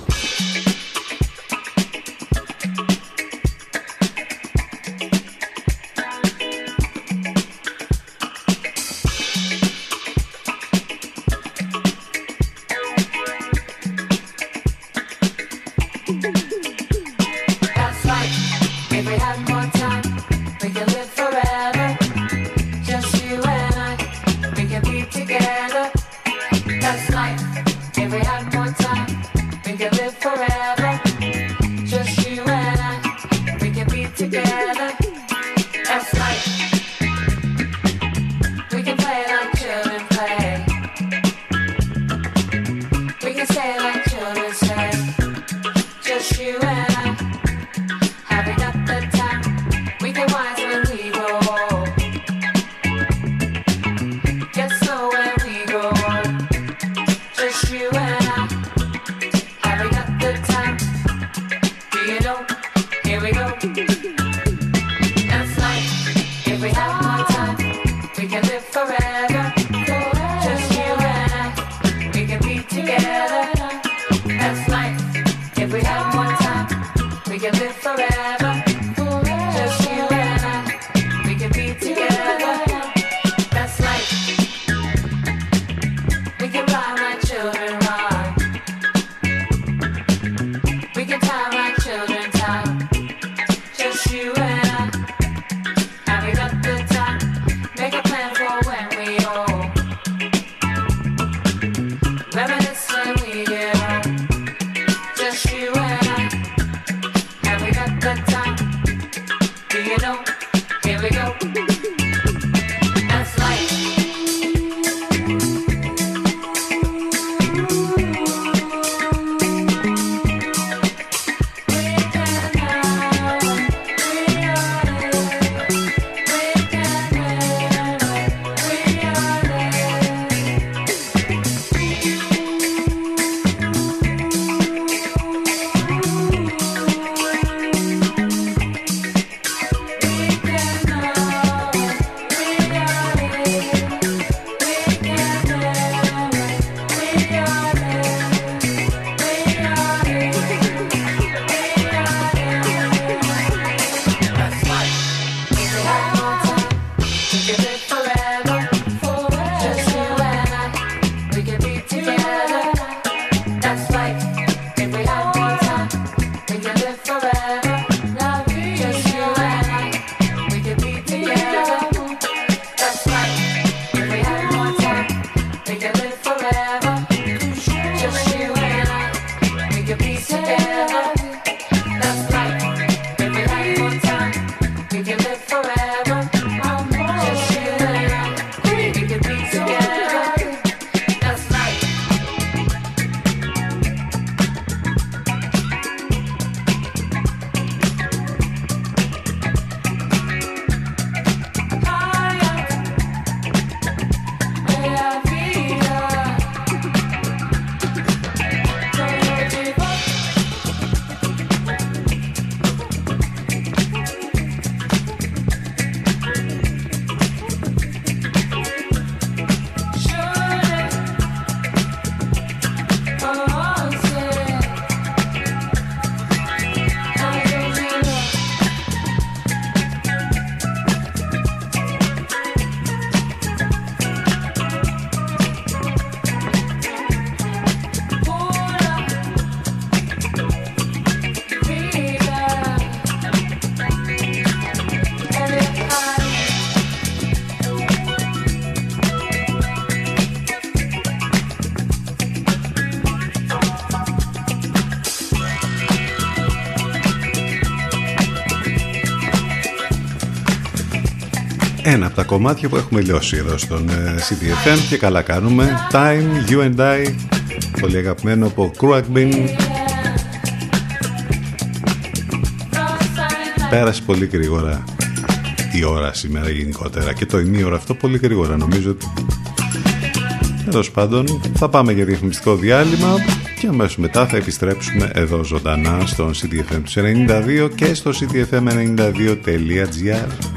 Τα κομμάτια που έχουμε λιώσει εδώ στον ε, CDFM και καλά κάνουμε. Time, You and I πολύ αγαπημένο από Cruagbin πέρασε πολύ γρήγορα η ώρα σήμερα γενικότερα και το ημίωρο αυτό πολύ γρήγορα νομίζω ότι. Τέλος πάντων θα πάμε για διαφημιστικό διάλειμμα και αμέσως μετά θα επιστρέψουμε εδώ ζωντανά στο CDFM 92 και στο cdfm92.gr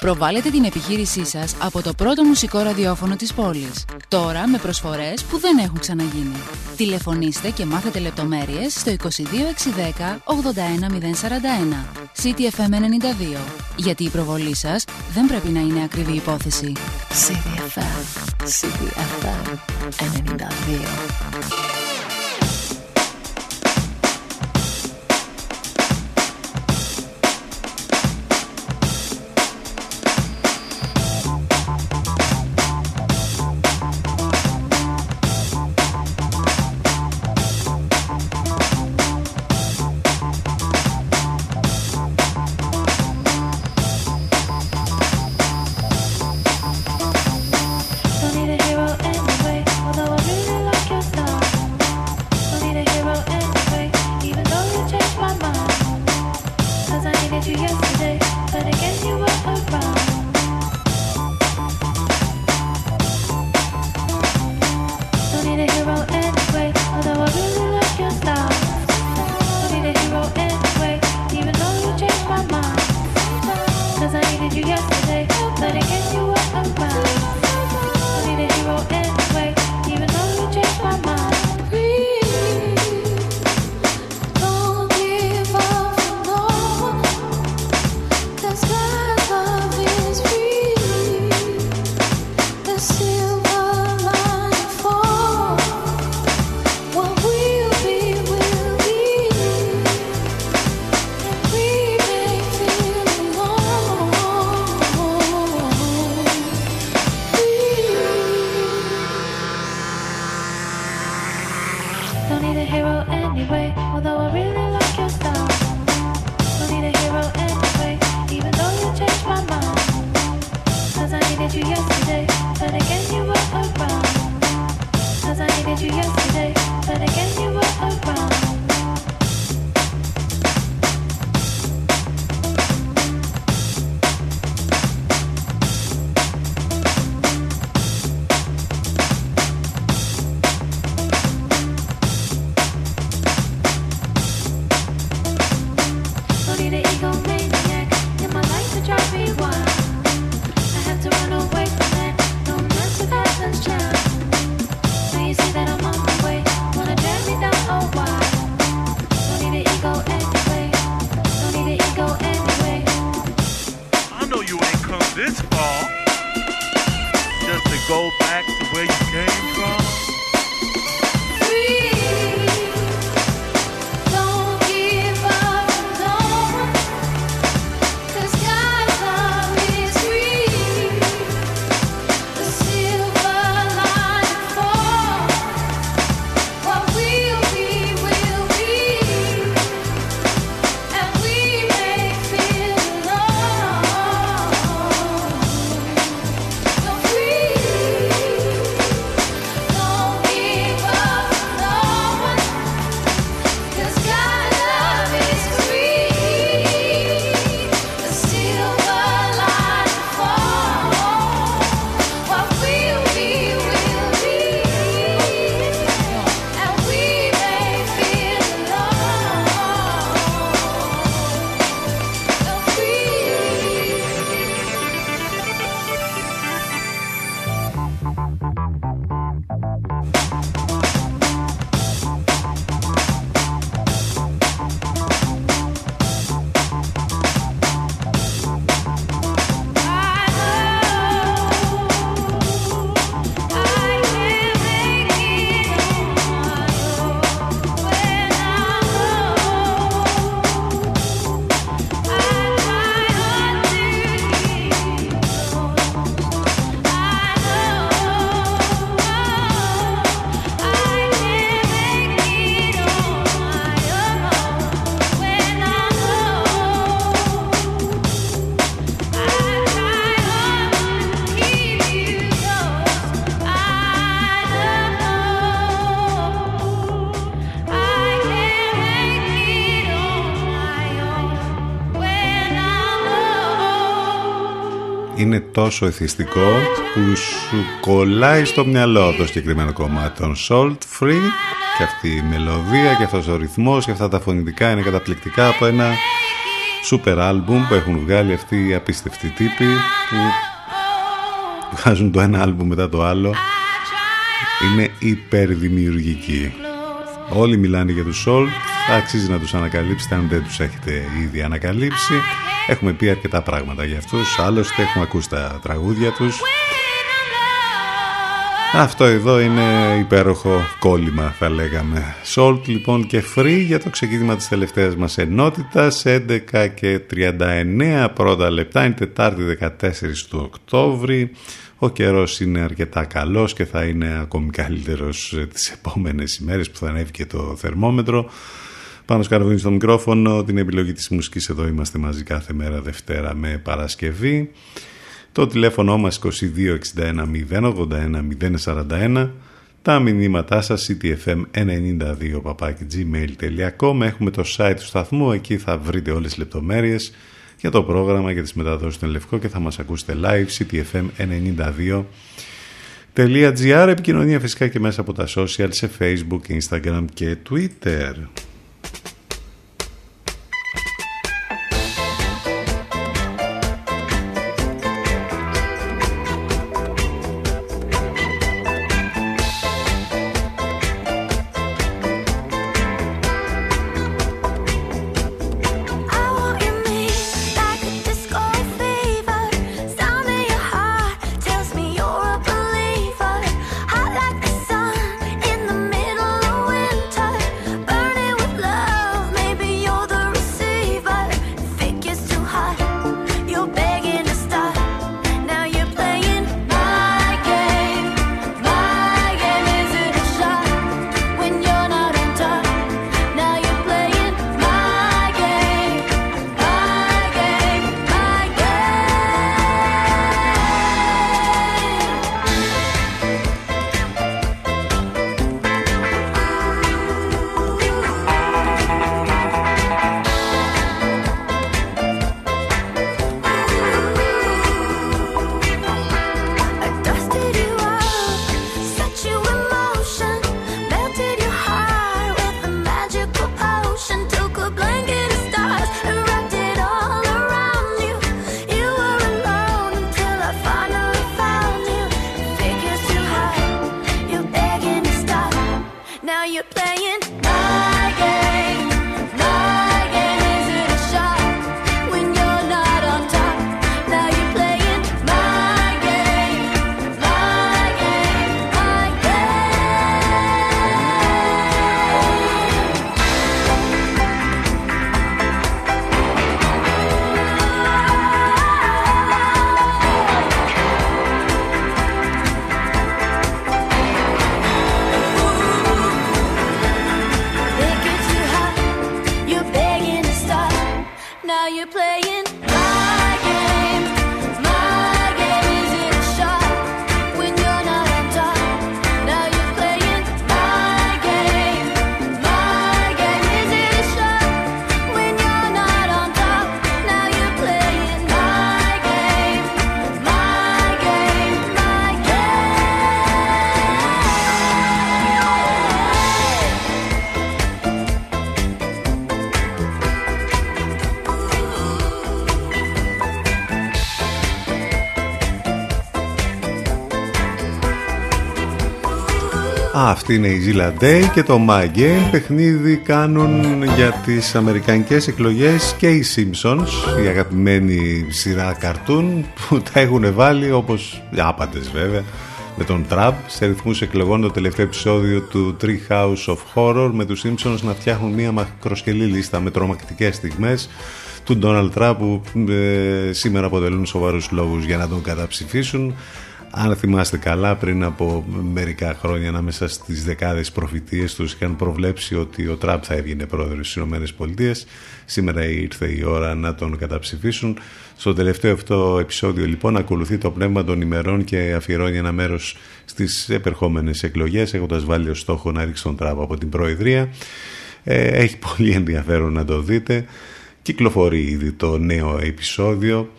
Προβάλλετε την επιχείρησή σας από το πρώτο μουσικό ραδιόφωνο της πόλης. Τώρα με προσφορές που δεν έχουν ξαναγίνει. Τηλεφωνήστε και μάθετε λεπτομέρειες στο 22610 81041. CTFM 92. Γιατί η προβολή σας δεν πρέπει να είναι ακριβή υπόθεση. CDFM, CDFM 92. Είναι τόσο εθιστικό που σου κολλάει στο μυαλό το συγκεκριμένο κομμάτι των Salt Free και αυτή η μελωδία και αυτός ο ρυθμός και αυτά τα φωνητικά είναι καταπληκτικά από ένα super album που έχουν βγάλει αυτοί οι απίστευτοι τύποι που βγάζουν το ένα album μετά το άλλο. Είναι υπερδημιουργικοί. Όλοι μιλάνε για τους Salt θα αξίζει να τους ανακαλύψετε αν δεν τους έχετε ήδη ανακαλύψει έχουμε πει αρκετά πράγματα για αυτούς. Άλλωστε έχουμε ακούσει τα τραγούδια τους. Αυτό εδώ είναι υπέροχο κόλλημα θα λέγαμε. Salt λοιπόν και free για το ξεκίνημα της τελευταίας μας ενότητας. 11 και 39 πρώτα λεπτά. Είναι Τετάρτη 14 του Οκτώβρη. Ο καιρός είναι αρκετά καλός και θα είναι ακόμη καλύτερος τις επόμενες ημέρες που θα ανέβει και το θερμόμετρο πάνω σκαρβούνι στο μικρόφωνο την επιλογή της μουσικής. Εδώ είμαστε μαζί κάθε μέρα Δευτέρα με Παρασκευή. Το τηλέφωνο μας 2261 081 041 τα μηνύματά σας ctfm92 gmail.com Έχουμε το site του σταθμού, εκεί θα βρείτε όλες τις λεπτομέρειες για το πρόγραμμα για τις μεταδόσεις στον Λευκό και θα μας ακούσετε live ctfm92.gr Επικοινωνία φυσικά και μέσα από τα social σε facebook, instagram και twitter. Είναι η Zilla Day και το My Game παιχνίδι κάνουν για τις αμερικανικές εκλογές και οι Simpsons η αγαπημένη σειρά καρτούν που τα έχουν βάλει όπως άπαντες βέβαια με τον Τραμπ σε ρυθμούς εκλογών το τελευταίο επεισόδιο του Tree House of Horror με τους Simpsons να φτιάχνουν μια μακροσκελή λίστα με τρομακτικές στιγμές του Donald Trump που ε, σήμερα αποτελούν σοβαρούς λόγους για να τον καταψηφίσουν αν θυμάστε καλά, πριν από μερικά χρόνια, ανάμεσα στις δεκάδες προφητείες τους, είχαν προβλέψει ότι ο Τραμπ θα έβγαινε πρόεδρος στις ΗΠΑ. Σήμερα ήρθε η ώρα να τον καταψηφίσουν. Στο τελευταίο αυτό επεισόδιο, λοιπόν, ακολουθεί το πνεύμα των ημερών και αφιερώνει ένα μέρος στις επερχόμενες εκλογές, έχοντας βάλει ως στόχο να ρίξει τον Τραμπ από την Προεδρία. Ε, έχει πολύ *laughs* ενδιαφέρον να το δείτε. Κυκλοφορεί ήδη το νέο επεισόδιο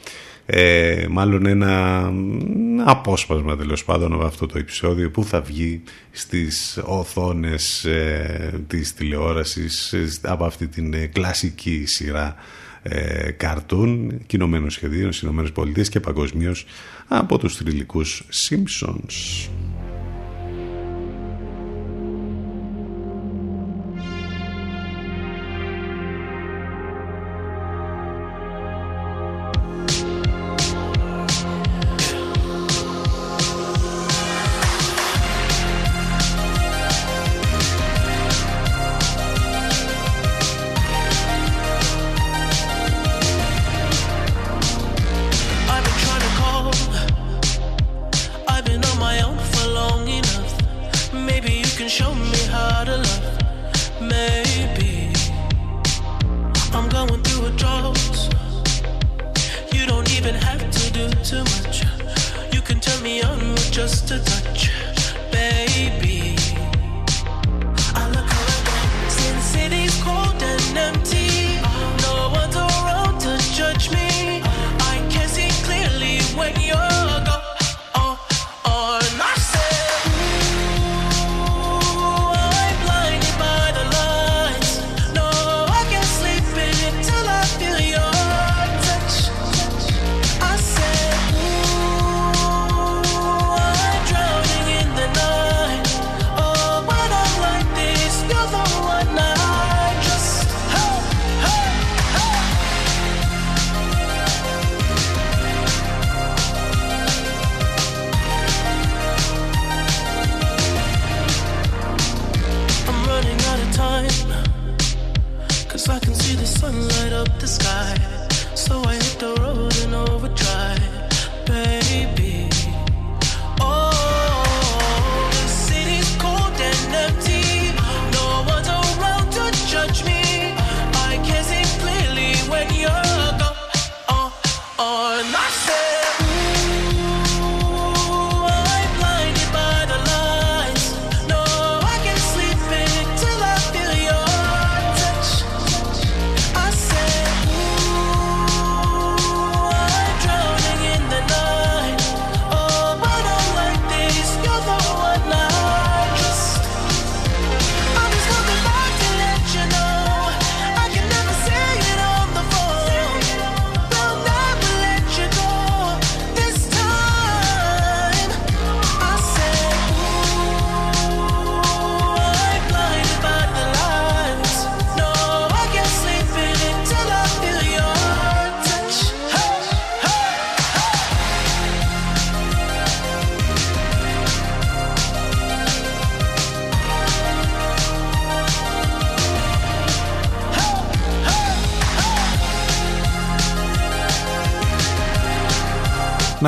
ε, μάλλον ένα απόσπασμα τέλος πάντων από αυτό το επεισόδιο που θα βγει στις οθόνες ε, της τηλεόρασης ε, από αυτή την ε, κλασική σειρά ε, καρτούν κοινωμένων σχεδίων στις ΗΠΑ και παγκοσμίως από τους θρηλυκούς Simpsons.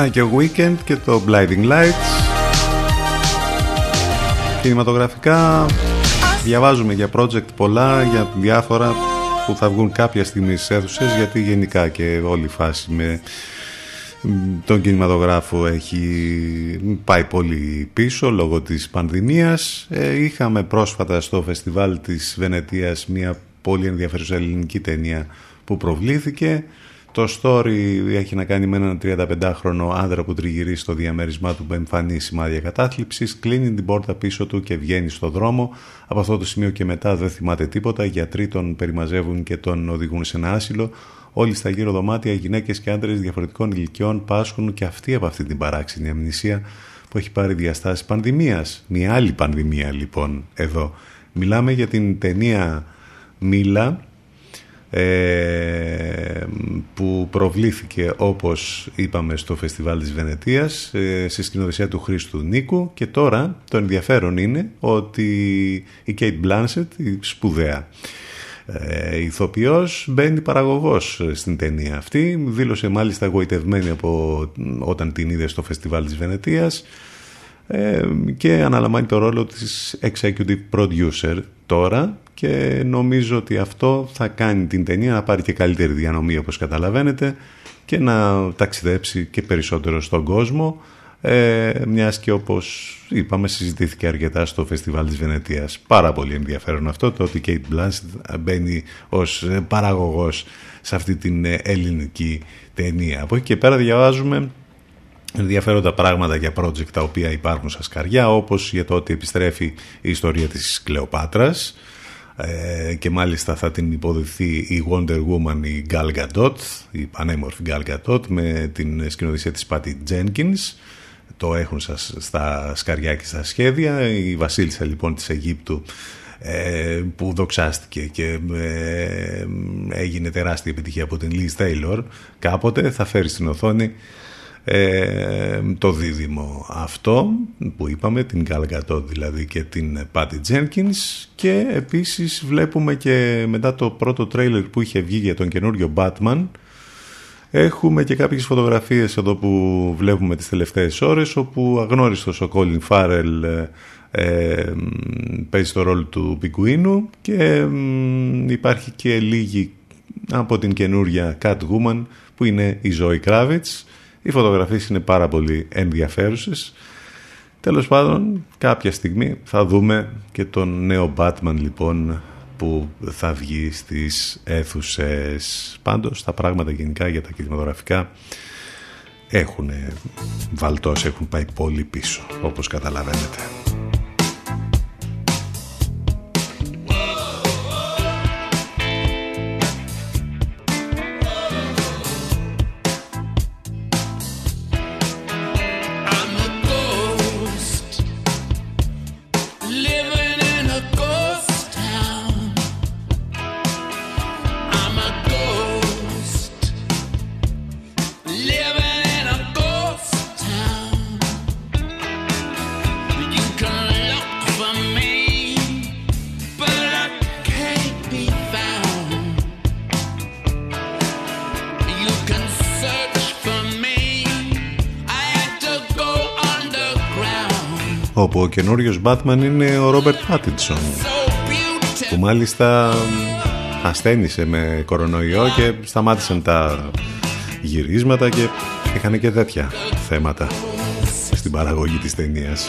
Να και ο Weekend και το Blinding Lights. Κινηματογραφικά διαβάζουμε για project πολλά, για διάφορα που θα βγουν κάποια στιγμή στις αίθουσες, γιατί γενικά και όλη η φάση με τον κινηματογράφο έχει πάει πολύ πίσω λόγω της πανδημίας. Ε, είχαμε πρόσφατα στο φεστιβάλ της Βενετίας μια πολύ ενδιαφέρουσα ελληνική ταινία που προβλήθηκε. Το story έχει να κάνει με έναν 35χρονο άνδρα που τριγυρίζει στο διαμέρισμά του με εμφανή σημάδια κατάθλιψης, κλείνει την πόρτα πίσω του και βγαίνει στο δρόμο. Από αυτό το σημείο και μετά δεν θυμάται τίποτα, οι γιατροί τον περιμαζεύουν και τον οδηγούν σε ένα άσυλο. Όλοι στα γύρω δωμάτια, γυναίκες και άντρες διαφορετικών ηλικιών πάσχουν και αυτοί από αυτή την παράξενη αμνησία που έχει πάρει διαστάσεις πανδημίας. Μια άλλη πανδημία λοιπόν εδώ. Μιλάμε για την ταινία Μίλα ε, που προβλήθηκε όπως είπαμε στο φεστιβάλ της Βενετίας ε, στη σκηνοθεσία του Χρήστου Νίκου. Και τώρα το ενδιαφέρον είναι ότι η Kate Blanchett, η σπουδαία ε, ηθοποιός μπαίνει παραγωγός στην ταινία αυτή. Δήλωσε μάλιστα εγωιτευμένη από όταν την είδε στο φεστιβάλ της Βενετίας ε, και αναλαμβάνει το ρόλο της executive producer τώρα και νομίζω ότι αυτό θα κάνει την ταινία να πάρει και καλύτερη διανομή όπως καταλαβαίνετε και να ταξιδέψει και περισσότερο στον κόσμο ε, μιας και όπως είπαμε συζητήθηκε αρκετά στο φεστιβάλ της Βενετίας. Πάρα πολύ ενδιαφέρον αυτό το ότι η Kate Blanchett μπαίνει ως παραγωγός σε αυτή την ελληνική ταινία. Από εκεί και πέρα διαβάζουμε ενδιαφέροντα πράγματα για project τα οποία υπάρχουν στα σκαριά όπως για το ότι επιστρέφει η ιστορία της Κλεοπάτρας ε, και μάλιστα θα την υποδεχθεί η Wonder Woman η Gal Gadot η πανέμορφη Gal Gadot με την σκηνοθεσία της Patty Jenkins. Το έχουν στα σκαριά και στα σχέδια. Η βασίλισσα λοιπόν της Αιγύπτου ε, που δοξάστηκε και ε, έγινε τεράστια επιτυχία από την Liz Taylor κάποτε θα φέρει στην οθόνη ε, το δίδυμο αυτό που είπαμε την Καλγκατό δηλαδή και την Patty Jenkins και επίσης βλέπουμε και μετά το πρώτο τρέιλερ που είχε βγει για τον καινούριο Batman έχουμε και κάποιες φωτογραφίες εδώ που βλέπουμε τις τελευταίες ώρες όπου αγνώριστος ο Colin Farrell ε, παίζει το ρόλο του Πιγκουίνου και υπάρχει και λίγη από την καινούρια Catwoman που είναι η Zoe Kravitz οι φωτογραφίες είναι πάρα πολύ ενδιαφέρουσες. Τέλος πάντων, κάποια στιγμή θα δούμε και τον νέο Batman λοιπόν που θα βγει στις αίθουσες. Πάντως τα πράγματα γενικά για τα κινηματογραφικά έχουν βαλτώσει, έχουν πάει πολύ πίσω όπως καταλαβαίνετε. Καινούριος Batman είναι ο Ρόμπερτ Πάτινσον που μάλιστα ασθένησε με κορονοϊό και σταμάτησαν τα γυρίσματα και είχαν και τέτοια θέματα στην παραγωγή της ταινίας.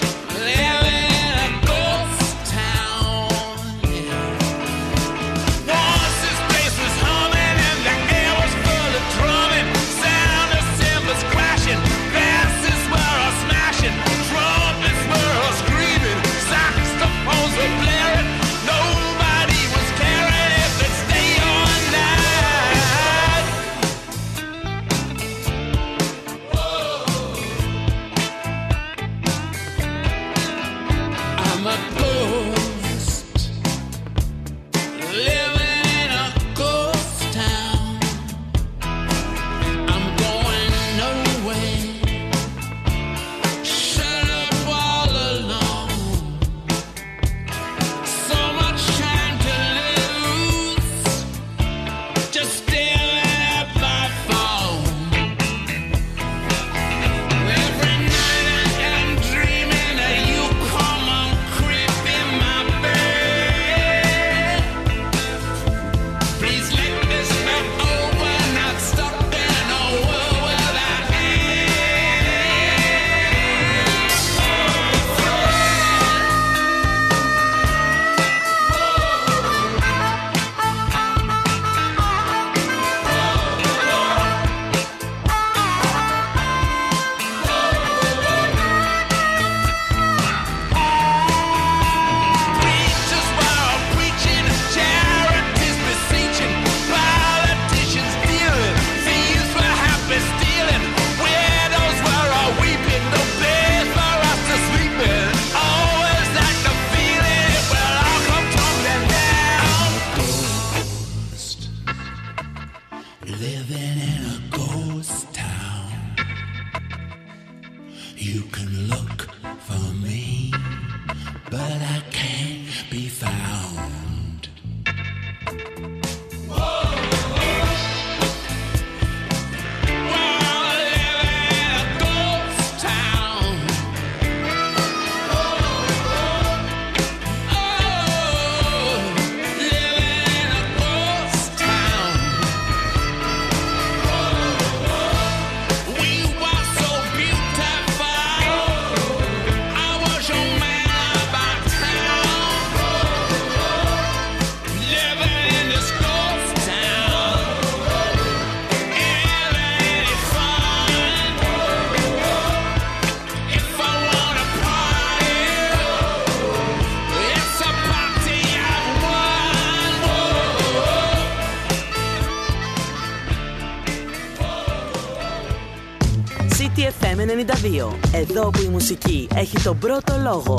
Εδώ που η μουσική έχει τον πρώτο λόγο.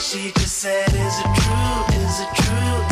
She just said, Is it true? Is it true?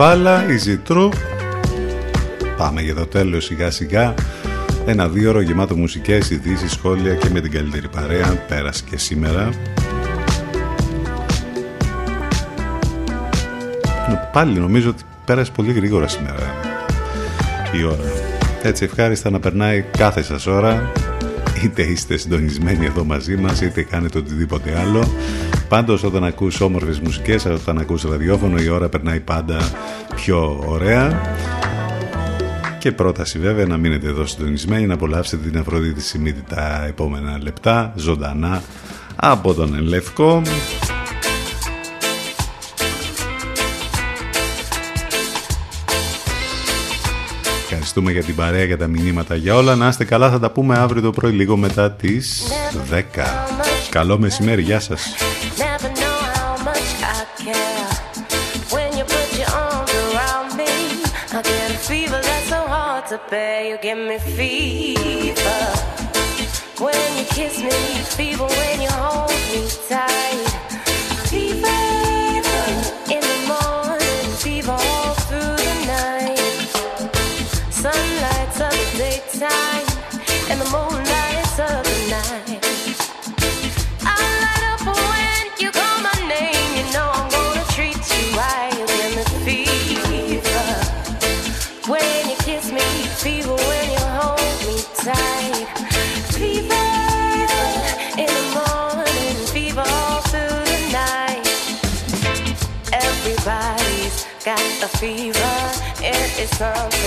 Μπάλα, easy true. Πάμε για το τέλος σιγά σιγά. Ένα δύο ώρο γεμάτο μουσικές, ειδήσεις, σχόλια και με την καλύτερη παρέα. Πέρασε και σήμερα. Πάλι νομίζω ότι πέρασε πολύ γρήγορα σήμερα η ώρα. Έτσι ευχάριστα να περνάει κάθε σας ώρα είτε είστε συντονισμένοι εδώ μαζί μας είτε κάνετε οτιδήποτε άλλο Πάντως όταν ακούς όμορφες μουσικές, όταν ακούς ραδιόφωνο η ώρα περνάει πάντα πιο ωραία. Και πρόταση βέβαια να μείνετε εδώ συντονισμένοι, να απολαύσετε την Αφροδίτη Σημείτη τα επόμενα λεπτά, ζωντανά από τον Ελεύκο. Ευχαριστούμε για την παρέα, για τα μηνύματα, για όλα. Να είστε καλά, θα τα πούμε αύριο το πρωί λίγο μετά τις 10. Καλό μεσημέρι, γεια σας. To bear. You give me fever when you kiss me, fever when you hold me tight. myself